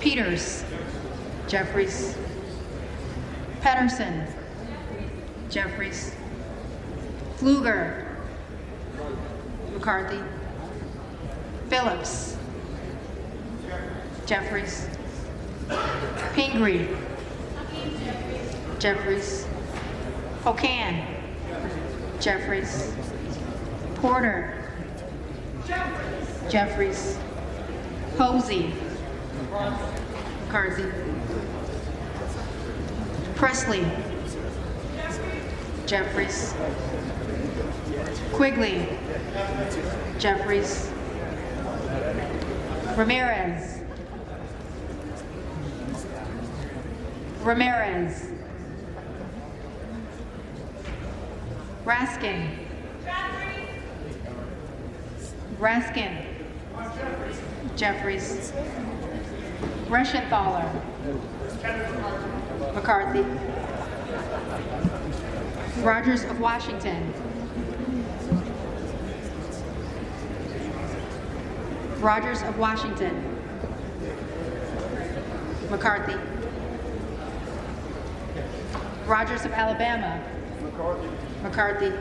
Peters. Jeffries. Pettersen. Jeffries. Pfluger. McCarthy. Phillips. Jeffries. Pingree. Jeffries. Pocan. Jeffries. Porter. Jeffries. Posey. McCarthy. Presley. Jeffries. Quigley. Jeffries. Ramirez. Ramirez. Raskin. Raskin. Jeffries. Reschenthaler. McCarthy. Rogers of Washington. Rogers of Washington. McCarthy. Rogers of Alabama. McCarthy.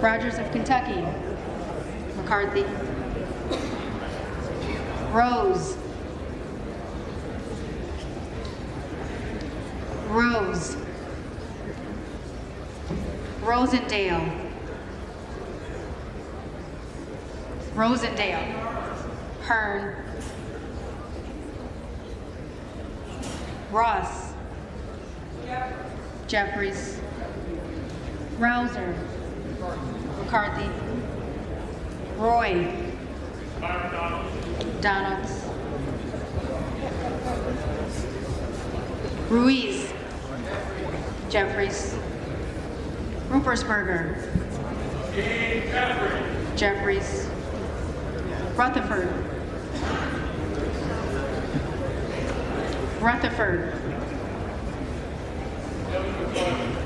Rogers of Kentucky. McCarthy. Rose. Rose. Rosendale. Rosendale. Hern. Ross. Jeffries. Rouzer. McCarthy. Roy. Donalds. Ruiz. Jeffries. Ruppersberger. Jeffries. Rutherford. Rutherford.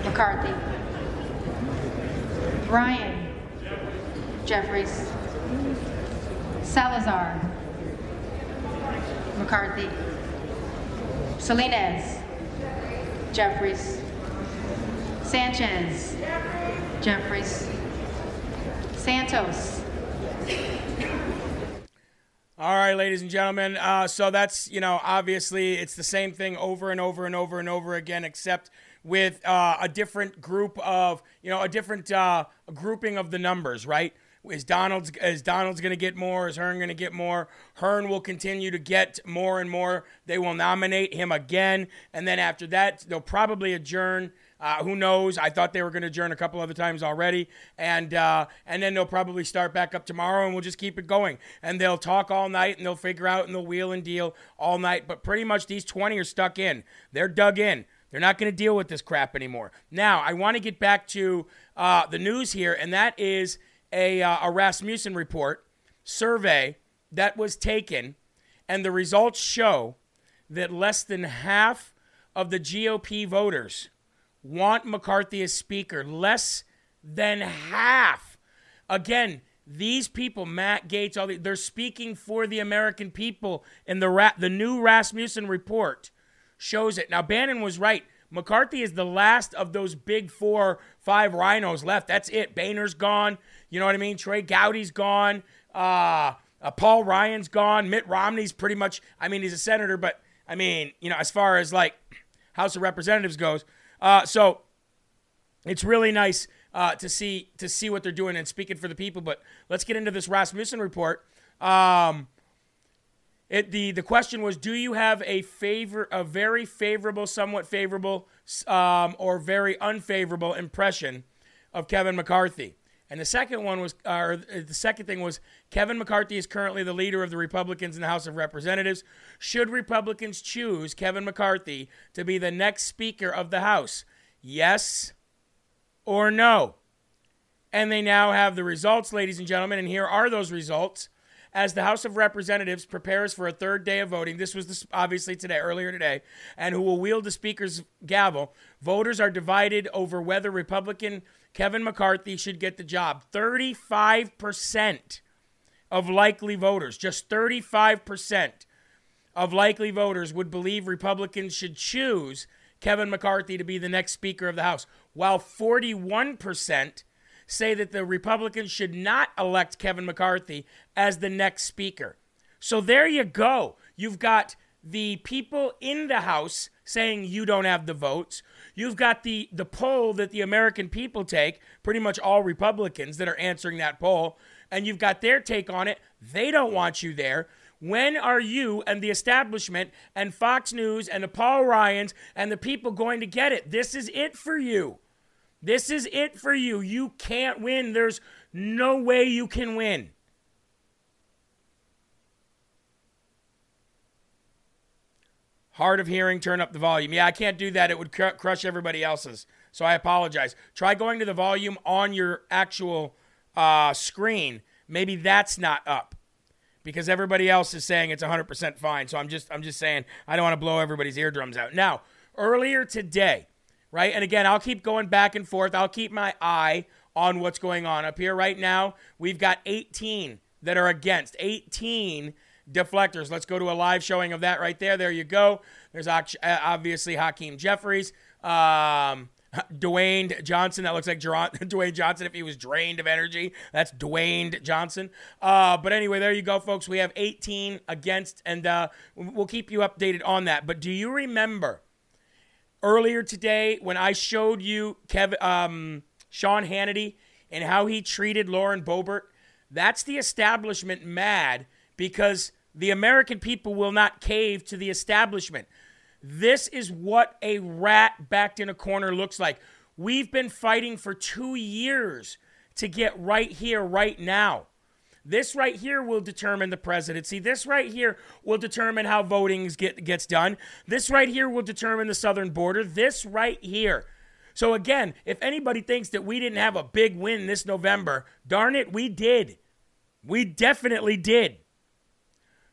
McCarthy. Ryan. Jeffries. Salazar. McCarthy. Salinas. Jeffries. Sanchez. Jeffries. Santos. Right, ladies and gentlemen. Uh, so that's, you know, obviously it's the same thing over and over and over and over again, except with uh, a different group of, you know, a different uh, grouping of the numbers, right? Is Donalds is Donalds going to get more? Is Hern going to get more? Hern will continue to get more and more. They will nominate him again, and then after that, they'll probably adjourn. Uh, who knows? I thought they were going to adjourn a couple other times already, and uh, and then they'll probably start back up tomorrow, and we'll just keep it going. And they'll talk all night, and they'll figure out, and they'll wheel and deal all night. But pretty much these 20 are stuck in. They're dug in. They're not going to deal with this crap anymore. Now, I want to get back to uh, the news here, and that is a, uh, a Rasmussen report survey that was taken, and the results show that less than half of the GOP voters want McCarthy as speaker. Less than half. Again, these people, Matt Gaetz, all the, they're speaking for the American people. And the Ra- the new Rasmussen report shows it. Now, Bannon was right. McCarthy is the last of those big four, five rhinos left. That's it. Boehner's gone. You know what I mean? Trey Gowdy's gone. Uh, uh, Paul Ryan's gone. Mitt Romney's pretty much, I mean, he's a senator, but I mean, you know, as far as like House of Representatives goes. Uh, so it's really nice uh, to see to see what they're doing and speaking for the people. But let's get into this Rasmussen report. Um, it, the the question was, do you have a favor a very favorable, somewhat favorable, um, or very unfavorable impression of Kevin McCarthy? And the second one was, or the second thing was, Kevin McCarthy is currently the leader of the Republicans in the House of Representatives. Should Republicans choose Kevin McCarthy to be the next Speaker of the House? Yes or no? And they now have the results, ladies and gentlemen. And here are those results. As the House of Representatives prepares for a third day of voting, this was this, obviously today, earlier today, and who will wield the Speaker's gavel, voters are divided over whether Republican Kevin McCarthy should get the job. 35% of likely voters, just 35% of likely voters would believe Republicans should choose Kevin McCarthy to be the next Speaker of the House, while 41% say that the Republicans should not elect Kevin McCarthy as the next Speaker. So there you go. You've got the people in the House saying you don't have the votes. You've got the the poll that the American people take, pretty much all Republicans that are answering that poll, and you've got their take on it. They don't want you there. When are you and the establishment and Fox News and the Paul Ryans and the people going to get it? This is it for you. This is it for you. You can't win. There's no way you can win. Hard of hearing, turn up the volume. Yeah, I can't do that. It would cr- crush everybody else's. So I apologize. Try going to the volume on your actual uh, screen. Maybe that's not up because everybody else is saying it's 100% fine. So I'm just I'm just saying I don't want to blow everybody's eardrums out. Now, earlier today, right? And again, I'll keep going back and forth. I'll keep my eye on what's going on up here right now. We've got 18 that are against. 18 deflectors. Let's go to a live showing of that right there. There you go. There's obviously Hakeem Jeffries. Um, Dwayne Johnson. That looks like Dwayne Johnson if he was drained of energy. That's Dwayne Johnson. Uh, but anyway, there you go, folks. We have 18 against, and uh, we'll keep you updated on that. But do you remember earlier today when I showed you Kevin, um, Sean Hannity and how he treated Lauren Boebert? That's the establishment mad because the American people will not cave to the establishment. This is what a rat backed in a corner looks like. We've been fighting for two years to get right here, right now. This right here will determine the presidency. This right here will determine how voting get, gets done. This right here will determine the southern border. This right here. So, again, if anybody thinks that we didn't have a big win this November, darn it, we did. We definitely did.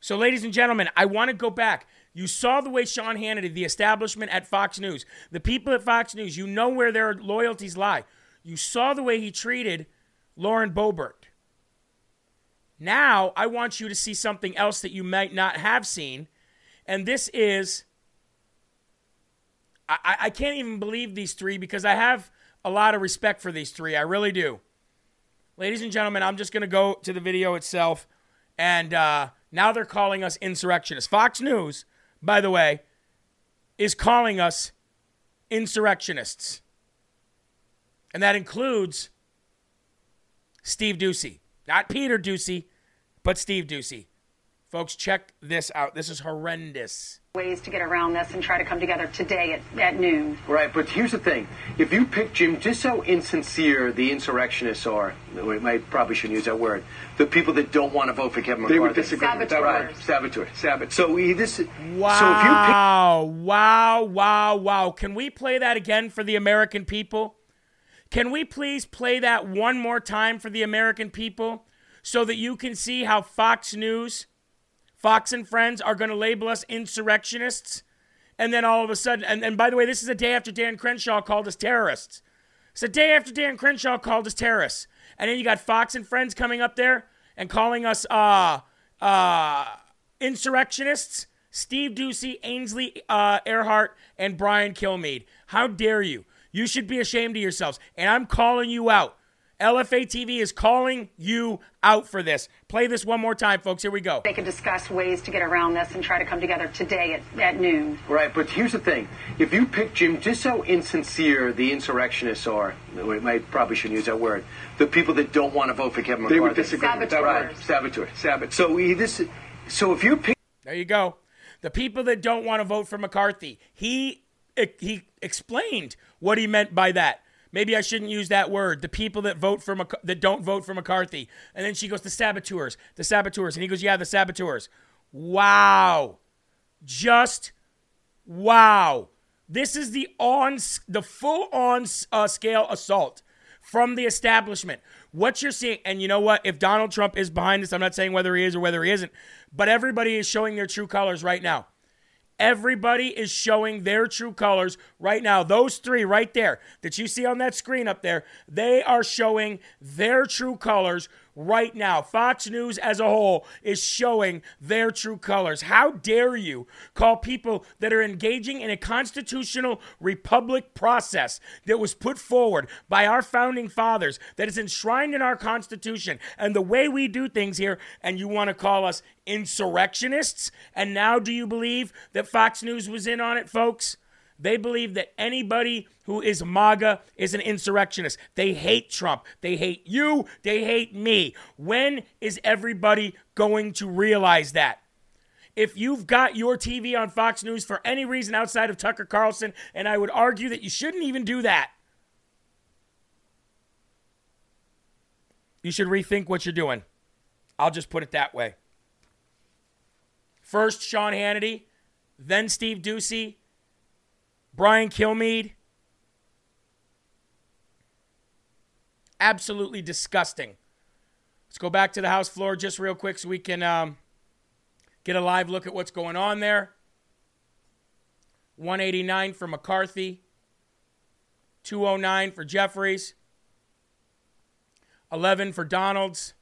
So, ladies and gentlemen, I want to go back. You saw the way Sean Hannity, the establishment at Fox News, the people at Fox News, you know where their loyalties lie. You saw the way he treated Lauren Boebert. Now, I want you to see something else that you might not have seen. And this is I, I can't even believe these three because I have a lot of respect for these three. I really do. Ladies and gentlemen, I'm just going to go to the video itself. And uh, now they're calling us insurrectionists. Fox News by the way, is calling us insurrectionists. And that includes Steve Doocy. Not Peter Doocy, but Steve Doocy. Folks, check this out. This is horrendous ways to get around this and try to come together today at, at noon. Right, but here's the thing. If you pick Jim, just so insincere the insurrectionists are, we I probably shouldn't use that word, the people that don't want to vote for Kevin McCarthy. They would disagree. Saboteurs. Right, saboteur, saboteur. So he, this Wow, so if you pick- wow, wow, wow. Can we play that again for the American people? Can we please play that one more time for the American people so that you can see how Fox News Fox and Friends are going to label us insurrectionists. And then all of a sudden, and, and by the way, this is a day after Dan Crenshaw called us terrorists. It's a day after Dan Crenshaw called us terrorists. And then you got Fox and Friends coming up there and calling us uh, uh, insurrectionists. Steve Doocy, Ainsley uh, Earhardt, and Brian Kilmeade. How dare you? You should be ashamed of yourselves. And I'm calling you out. LFA TV is calling you out for this. Play this one more time, folks. Here we go. They could discuss ways to get around this and try to come together today at, at noon. Right, but here's the thing. If you pick Jim, just so insincere the insurrectionists are, I probably shouldn't use that word, the people that don't want to vote for Kevin McCarthy. They would disagree. Saboteurs. Right, saboteur, saboteur. So, he, this, so if you pick... There you go. The people that don't want to vote for McCarthy. He, he explained what he meant by that. Maybe I shouldn't use that word. The people that vote for that don't vote for McCarthy. And then she goes, the saboteurs, the saboteurs. And he goes, yeah, the saboteurs. Wow. Just wow. This is the on the full on uh, scale assault from the establishment. What you're seeing, and you know what? If Donald Trump is behind this, I'm not saying whether he is or whether he isn't, but everybody is showing their true colors right now. Everybody is showing their true colors right now. Those three right there that you see on that screen up there, they are showing their true colors right now. Fox News as a whole is showing their true colors. How dare you call people that are engaging in a constitutional republic process that was put forward by our founding fathers, that is enshrined in our Constitution and the way we do things here, and you want to call us insurrectionists? And now do you believe that Fox News was in on it, folks? They believe that anybody who is MAGA is an insurrectionist. They hate Trump. They hate you. They hate me. When is everybody going to realize that? If you've got your TV on Fox News for any reason outside of Tucker Carlson, and I would argue that you shouldn't even do that, you should rethink what you're doing. I'll just put it that way. First, Sean Hannity, then Steve Doocy, Brian Kilmeade. Absolutely disgusting. Let's go back to the House floor just real quick so we can um, get a live look at what's going on there. 189 for McCarthy, 209 for Jeffries, 11 for Donalds,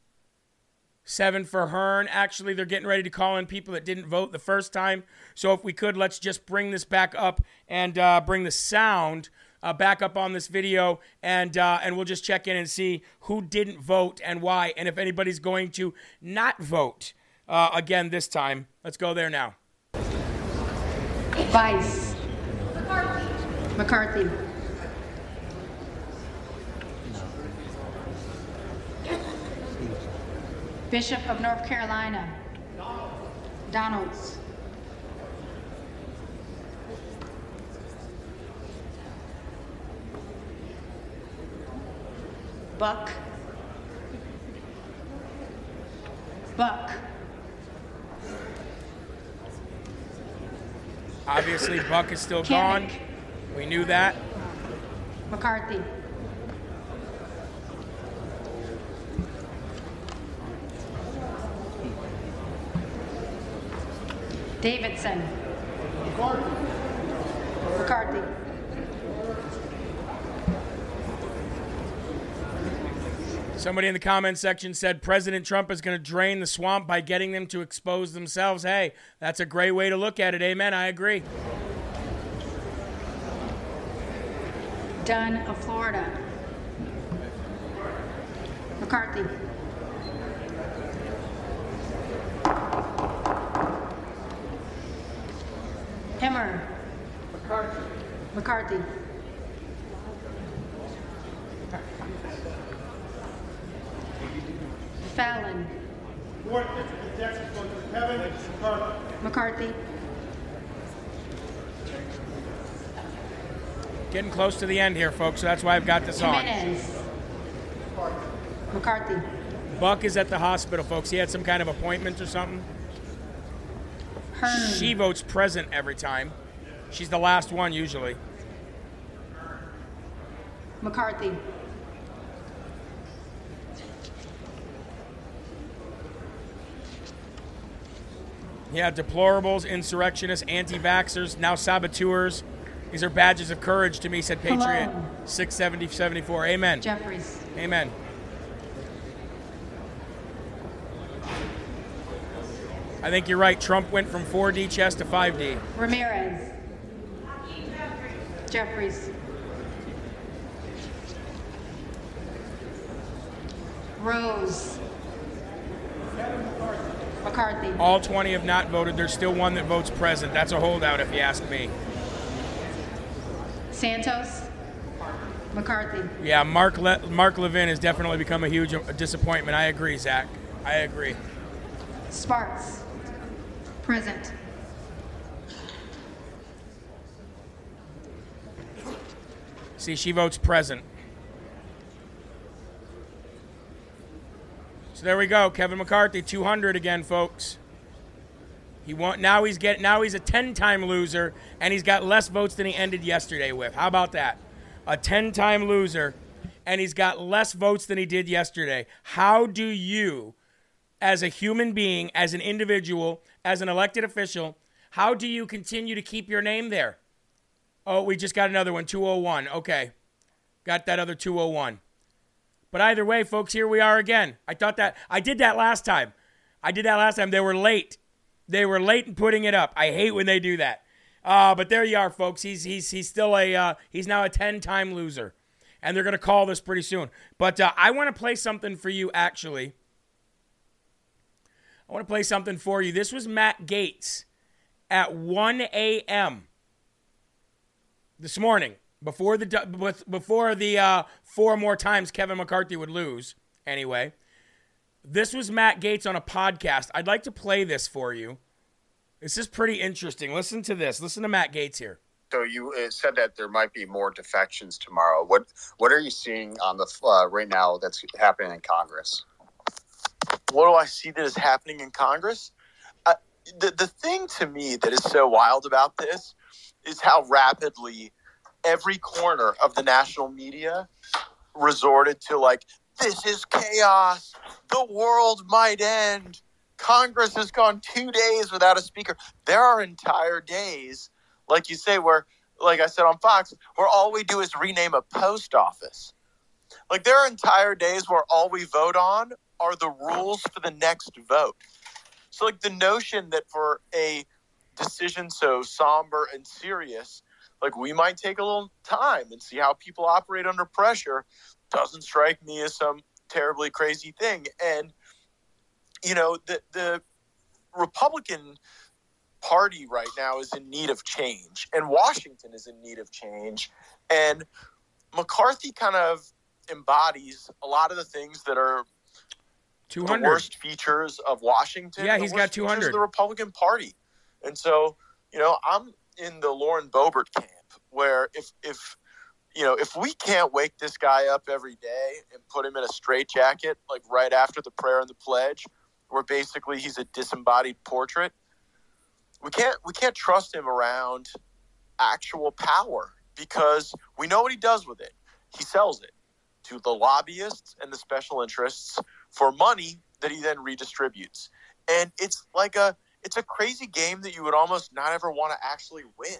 seven for Hern. Actually, they're getting ready to call in people that didn't vote the first time. So if we could, let's just bring this back up and uh, bring the sound uh, back up on this video, and uh, and we'll just check in and see who didn't vote and why, and if anybody's going to not vote uh, again this time. Let's go there now. Vice. McCarthy. McCarthy. Bishop of North Carolina. Donalds. Buck. Buck. Obviously, Buck is still gone. We knew that. McCarthy. Davidson. McCarthy. Somebody in the comment section said President Trump is going to drain the swamp by getting them to expose themselves. Hey, that's a great way to look at it. Amen. I agree. Dunn of Florida. McCarthy. Hemmer. McCarthy. McCarthy. Fallon. McCarthy. Getting close to the end here, folks, so that's why I've got this on. Gimenez. McCarthy. Buck is at the hospital, folks. He had some kind of appointment or something. Hern. She votes present every time. She's the last one usually. McCarthy. Yeah, deplorables, insurrectionists, anti-vaxxers, now saboteurs. These are badges of courage to me, said Patriot. Hello. 67074. Amen. Jeffries. Amen. I think you're right. Trump went from 4D chess to 5D. Ramirez. Jeffries. Rose. McCarthy. All 20 have not voted. There's still one that votes present. That's a holdout, if you ask me. Santos. McCarthy. Yeah, Mark Le- Mark Levin has definitely become a huge disappointment. I agree, Zach. I agree. Spartz. Present. See, she votes present. So there we go. Kevin McCarthy, 200 again, folks. He won. Now he's get. Now he's a 10-time loser, and he's got less votes than he ended yesterday with. How about that? A 10-time loser, and he's got less votes than he did yesterday. How do you, as a human being, as an individual, as an elected official, how do you continue to keep your name there? Oh, we just got another one, 201. Okay. Got that other 201. But either way, folks, here we are again. I thought that I did that last time. I did that last time. They were late. They were late in putting it up. I hate when they do that. Uh, but there you are, folks. He's he's he's still a uh, he's now a 10-time loser. And they're to call this pretty soon. But uh, I want to play something for you actually. I want to play something for you. This was Matt Gaetz at 1 a.m. this morning before the before the uh, four more times Kevin McCarthy would lose. Anyway, this was Matt Gaetz on a podcast. I'd like to play this for you. This is pretty interesting. Listen to this. Listen to Matt Gaetz here. So you uh, said that there might be more defections tomorrow. What what are you seeing on the uh, right now that's happening in Congress? what do I see that is happening in Congress? Uh, the the thing to me that is so wild about this is how rapidly every corner of the national media resorted to like this is chaos, the world might end. Congress has gone two days without a speaker. There are entire days, like you say, where, like I said on Fox, where all we do is rename a post office. Like there are entire days where all we vote on are the rules for the next vote. So, like the notion that for a decision so somber and serious, like we might take a little time and see how people operate under pressure, doesn't strike me as some terribly crazy thing. And you know, the the Republican Party right now is in need of change, and Washington is in need of change, and McCarthy kind of embodies a lot of the things that are 200. the worst features of Washington. Yeah, the he's got features 200. of the Republican Party, and so you know I'm in the Lauren Boebert camp, where if if you know, if we can't wake this guy up every day and put him in a straitjacket, like right after the prayer and the pledge, where basically he's a disembodied portrait, we can't we can't trust him around actual power because we know what he does with it. He sells it to the lobbyists and the special interests for money that he then redistributes. And it's like a it's a crazy game that you would almost not ever want to actually win.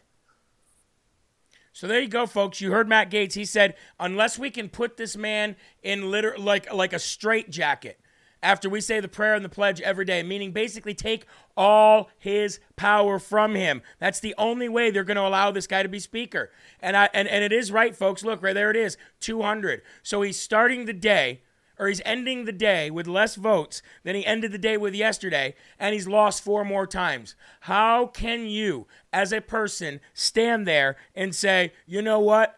So there you go, folks. You heard Matt Gaetz. He said, unless we can put this man in liter- like like a straight jacket after we say the prayer and the pledge every day, meaning basically take all his power from him. That's the only way they're going to allow this guy to be speaker. And I and, and it is right, folks. Look, right there it is, 200. So he's starting the day or he's ending the day with less votes than he ended the day with yesterday, and he's lost four more times. How can you, as a person, stand there and say, you know what?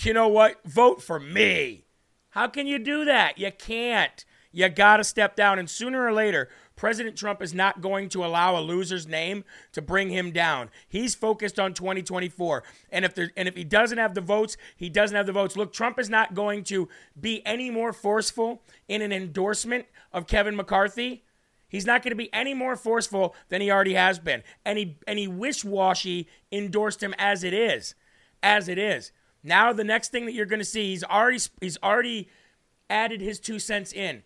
You know what? Vote for me. How can you do that? You can't. You got to step down. And sooner or later, President Trump is not going to allow a loser's name to bring him down. He's focused on 2024. And if there, and if he doesn't have the votes, he doesn't have the votes. Look, Trump is not going to be any more forceful in an endorsement of Kevin McCarthy. He's not going to be any more forceful than he already has been. And he and he wish-washy endorsed him as it is. As it is. Now the next thing that you're going to see, he's already he's already added his two cents in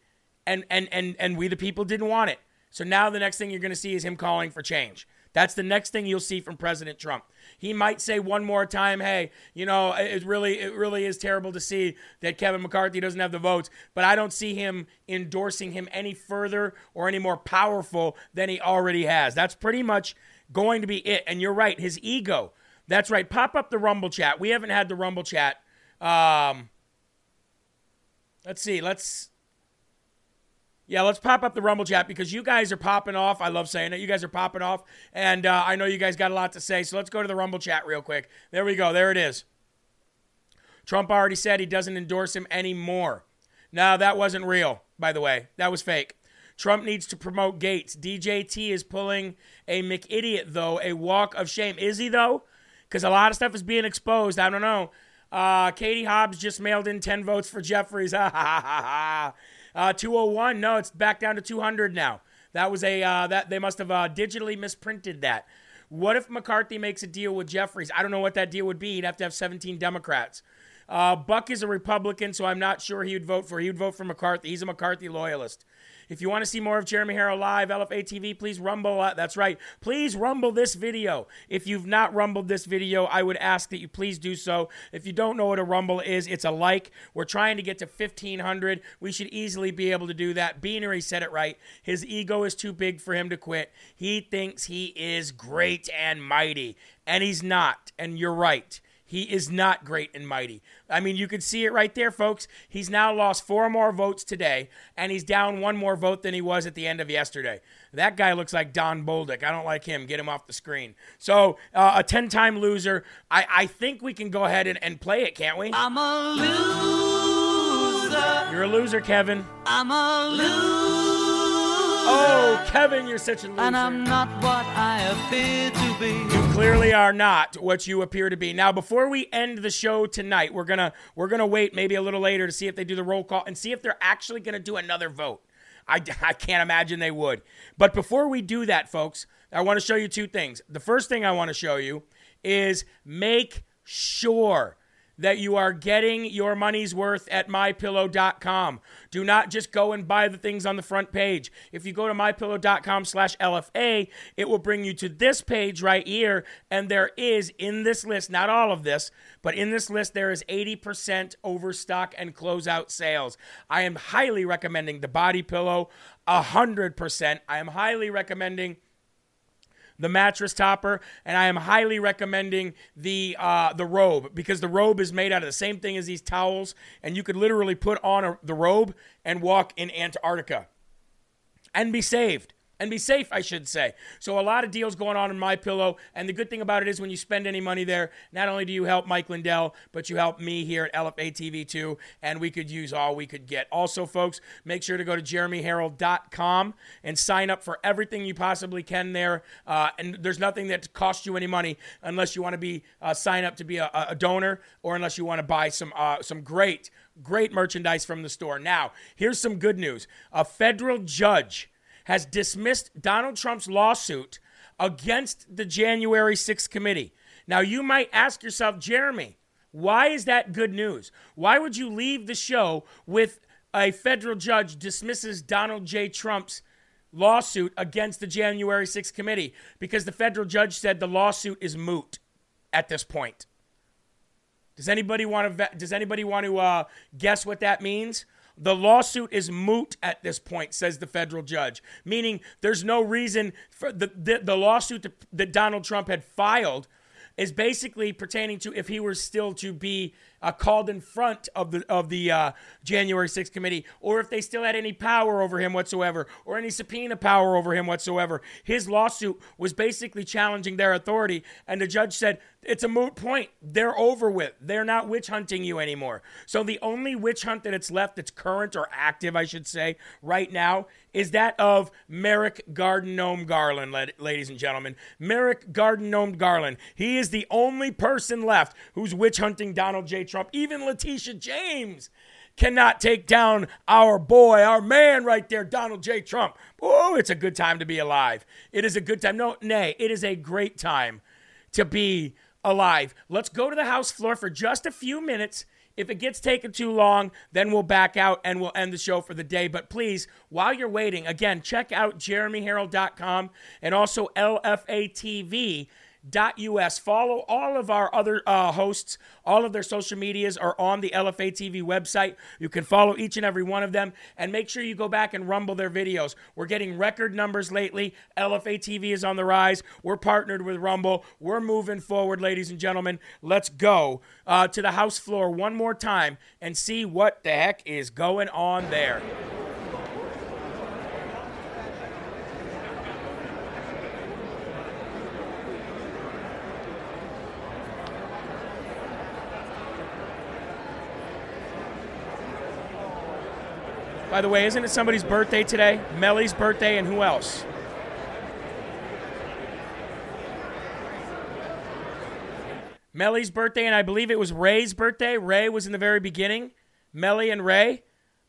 and and and and we the people didn't want it. So now the next thing you're going to see is him calling for change. That's the next thing you'll see from President Trump. He might say one more time, "Hey, you know, it really it really is terrible to see that Kevin McCarthy doesn't have the votes, but I don't see him endorsing him any further or any more powerful than he already has." That's pretty much going to be it. And you're right, his ego. That's right. Pop up the Rumble chat. We haven't had the Rumble chat. Um, let's see. Let's yeah, let's pop up the Rumble chat because you guys are popping off. I love saying it. You guys are popping off. And uh, I know you guys got a lot to say. So let's go to the Rumble chat real quick. There we go. There it is. Trump already said he doesn't endorse him anymore. No, that wasn't real, by the way. That was fake. Trump needs to promote Gaetz. DJT is pulling a McIdiot, though, a walk of shame. Is he, though? Because a lot of stuff is being exposed. I don't know. Uh, Katie Hobbs just mailed in 10 votes for Jeffries. Ha ha ha ha. Uh, 201. No, it's back down to 200 now. That was a uh, that they must have uh, digitally misprinted that. What if McCarthy makes a deal with Jeffries? I don't know what that deal would be. He'd have to have 17 Democrats. Uh, Buck is a Republican, so I'm not sure he would vote for. He would vote for McCarthy. He's a McCarthy loyalist. If you want to see more of Jeremy Herrell live, LFA TV, please rumble. Uh, that's right. Please rumble this video. If you've not rumbled this video, I would ask that you please do so. If you don't know what a rumble is, it's a like. We're trying to get to 1,500. We should easily be able to do that. Beanery said it right. His ego is too big for him to quit. He thinks he is great and mighty, and he's not. And you're right. He is not great and mighty. I mean, you can see it right there, folks. He's now lost four more votes today, and he's down one more vote than he was at the end of yesterday. That guy looks like Don Bolduc. I don't like him. Get him off the screen. So, uh, a 10 time loser. I, I think we can go ahead and, and play it, can't we? I'm a loser. You're a loser, Kevin. I'm a loser. Oh, Kevin, you're such a loser. And I'm not what I appear to be. Clearly are not what you appear to be. Now, before we end the show tonight, we're gonna we're gonna wait maybe a little later to see if they do the roll call and see if they're actually gonna do another vote. I, I can't imagine they would. But before we do that, folks, I want to show you two things. The first thing I want to show you is make sure that you are getting your money's worth at mypillow.com. Do not just go and buy the things on the front page. If you go to mypillow.com slash LFA, it will bring you to this page right here. And there is in this list, not all of this, but in this list, there is 80% overstock and closeout sales. I am highly recommending the body pillow, 100%. I am highly recommending the mattress topper, and I am highly recommending the uh, the robe because the robe is made out of the same thing as these towels, and you could literally put on a, the robe and walk in Antarctica and be saved and be safe, I should say. So a lot of deals going on in my pillow, and the good thing about it is when you spend any money there, not only do you help Mike Lindell, but you help me here at LFA TV too, and we could use all we could get. Also, folks, make sure to go to jeremyherrell.com and sign up for everything you possibly can there. Uh, and there's nothing that costs you any money unless you want to be uh, sign up to be a, a donor or unless you want to buy some uh, some great great merchandise from the store. Now, here's some good news: a federal judge has dismissed Donald Trump's lawsuit against the January 6th committee. Now, you might ask yourself, Jeremy, why is that good news? Why would you leave the show with a federal judge dismisses Donald J. Trump's lawsuit against the January 6th committee? Because the federal judge said the lawsuit is moot at this point. Does anybody want to does anybody want to uh, guess what that means? The lawsuit is moot at this point, says the federal judge, meaning there's no reason for the, the, the lawsuit that, that Donald Trump had filed is basically pertaining to if he were still to be uh, called in front of the of the uh, January 6th committee, or if they still had any power over him whatsoever, or any subpoena power over him whatsoever. His lawsuit was basically challenging their authority, and the judge said it's a moot point. They're over with. They're not witch hunting you anymore. So the only witch hunt that's left that's current or active, I should say, right now is that of Merrick Garden Gnome Garland, ladies and gentlemen. Merrick Garden Gnome Garland. He is the only person left who's witch hunting Donald J. Trump. Even Letitia James cannot take down our boy, our man right there, Donald J. Trump. Oh, it's a good time to be alive. It is a good time. No, nay, it is a great time to be alive. Let's go to the House floor for just a few minutes. If it gets taken too long, then we'll back out and we'll end the show for the day. But please, while you're waiting, again, check out jeremyherrell.com and also LFA TV us. Follow all of our other uh, hosts. All of their social medias are on the LFA TV website. You can follow each and every one of them and make sure you go back and rumble their videos. We're getting record numbers lately. LFA TV is on the rise. We're partnered with Rumble. We're moving forward, ladies and gentlemen. Let's go uh, to the house floor one more time and see what the heck is going on there. By the way, isn't it somebody's birthday today? Melly's birthday, and who else? Melly's birthday, and I believe it was Ray's birthday. Ray was in the very beginning. Melly and Ray.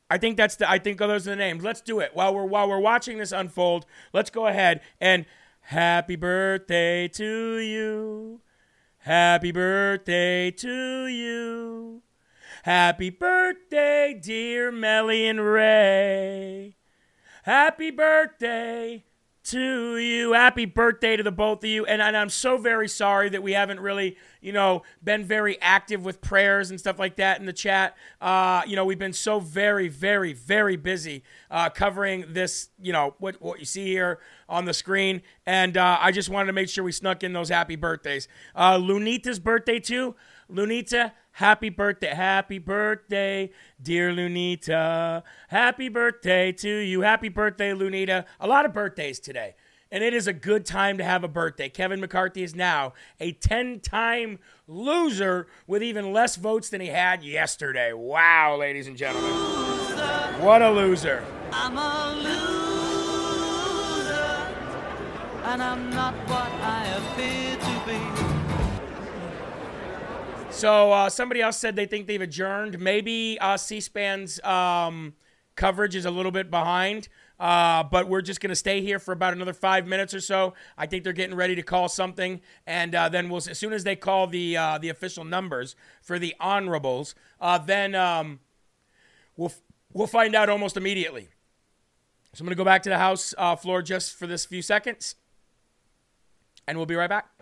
I think that's the. I think those are the names. Let's do it while we're while we're watching this unfold. Let's go ahead and happy birthday to you. Happy birthday to you. Happy birthday, dear Melly and Ray. Happy birthday to you. Happy birthday to the both of you. And, and, I'm so very sorry that we haven't really, you know, been very active with prayers and stuff like that in the chat. Uh, you know, we've been so very, very, very busy uh, covering this, you know, what, what you see here on the screen. And uh, I just wanted to make sure we snuck in those happy birthdays. Uh, Lunita's birthday, too. Lunita, Happy birthday, happy birthday, dear Lunita. Happy birthday to you. Happy birthday, Lunita. A lot of birthdays today. And it is a good time to have a birthday. Kevin McCarthy is now a 10 time loser with even less votes than he had yesterday. Wow, ladies and gentlemen. What a loser. I'm a loser, and I'm not what I So uh, somebody else said they think they've adjourned. Maybe uh, C-SPAN's um, coverage is a little bit behind, uh, but we're just going to stay here for about another five minutes or so. I think they're getting ready to call something, and uh, then we'll as soon as they call the uh, the official numbers for the honorables, uh, then um, we'll we'll find out almost immediately. So I'm going to go back to the house floor just for this few seconds, and we'll be right back.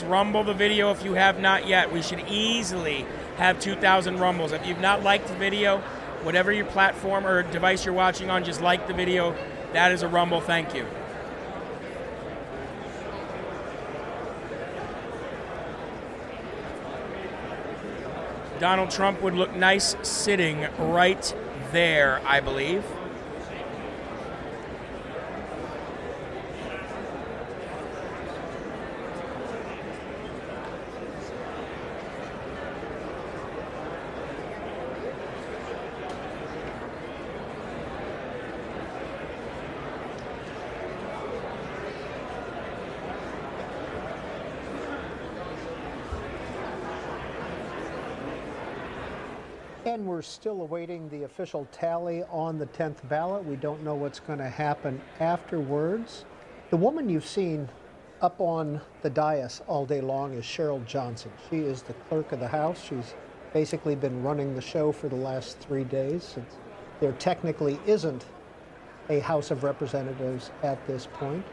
Please rumble the video if you have not yet. We should easily have 2,000 rumbles. If you've not liked the video, whatever your platform or device you're watching on, just like the video. That is a rumble. Thank you. Donald Trump would look nice sitting right there, I believe. And we're still awaiting the official tally on the 10th ballot. We don't know what's going to happen afterwards. The woman you've seen up on the dais all day long is Cheryl Johnson. She is the clerk of the House. She's basically been running the show for the last three days. Since there technically isn't a House of Representatives at this point.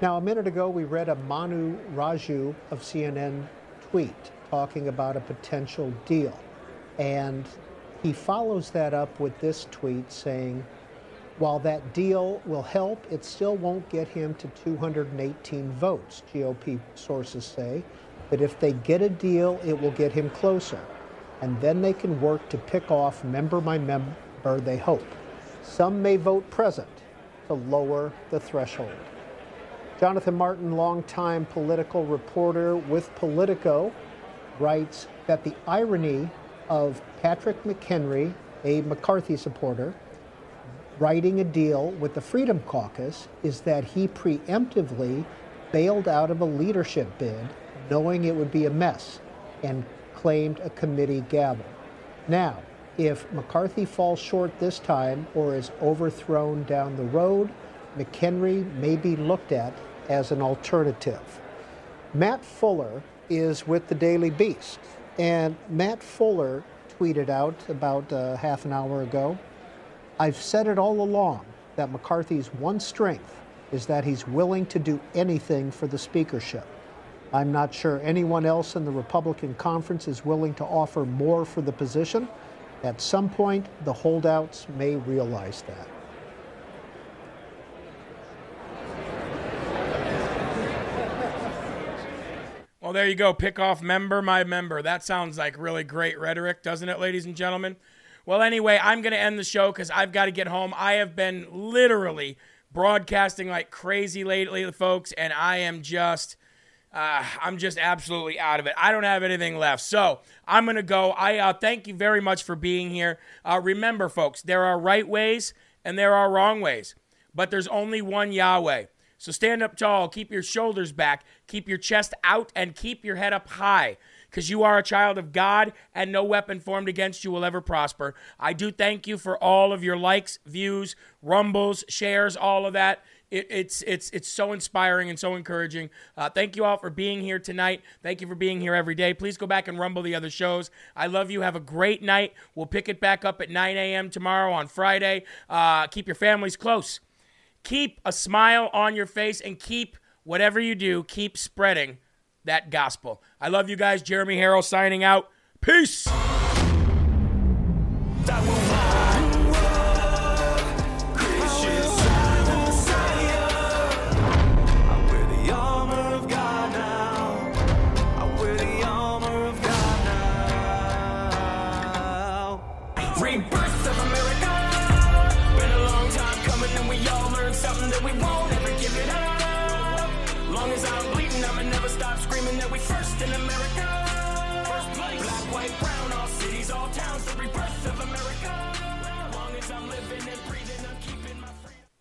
Now, a minute ago, we read a Manu Raju of CNN tweet talking about a potential deal. And he follows that up with this tweet saying, while that deal will help, it still won't get him to 218 votes, GOP sources say. But if they get a deal, it will get him closer. And then they can work to pick off member by member, they hope. Some may vote present to lower the threshold. Jonathan Martin, longtime political reporter with Politico, writes that the irony of Patrick McHenry, a McCarthy supporter, writing a deal with the Freedom Caucus is that he preemptively bailed out of a leadership bid, knowing it would be a mess, and claimed a committee gavel. Now, if McCarthy falls short this time or is overthrown down the road, McHenry may be looked at as an alternative. Matt Fuller is with the Daily Beast, and Matt Fuller tweeted out about uh, half an hour ago I've said it all along that McCarthy's one strength is that he's willing to do anything for the speakership. I'm not sure anyone else in the Republican conference is willing to offer more for the position. At some point, the holdouts may realize that. Well, there you go. Pick off member my member. That sounds like really great rhetoric, doesn't it, ladies and gentlemen? Well, anyway, I'm going to end the show because I've got to get home. I have been literally broadcasting like crazy lately, folks, and I am just. Uh, I'm just absolutely out of it. I don't have anything left. So I'm going to go. I uh, thank you very much for being here. Uh, remember, folks, there are right ways and there are wrong ways, but there's only one Yahweh. So stand up tall, keep your shoulders back, keep your chest out, and keep your head up high because you are a child of God and no weapon formed against you will ever prosper. I do thank you for all of your likes, views, rumbles, shares, all of that. It, it's it's it's so inspiring and so encouraging. Uh, thank you all for being here tonight. Thank you for being here every day. Please go back and rumble the other shows. I love you. Have a great night. We'll pick it back up at 9 a.m. tomorrow on Friday. Uh, keep your families close. Keep a smile on your face and keep whatever you do. Keep spreading that gospel. I love you guys. Jeremy Herrell signing out. Peace.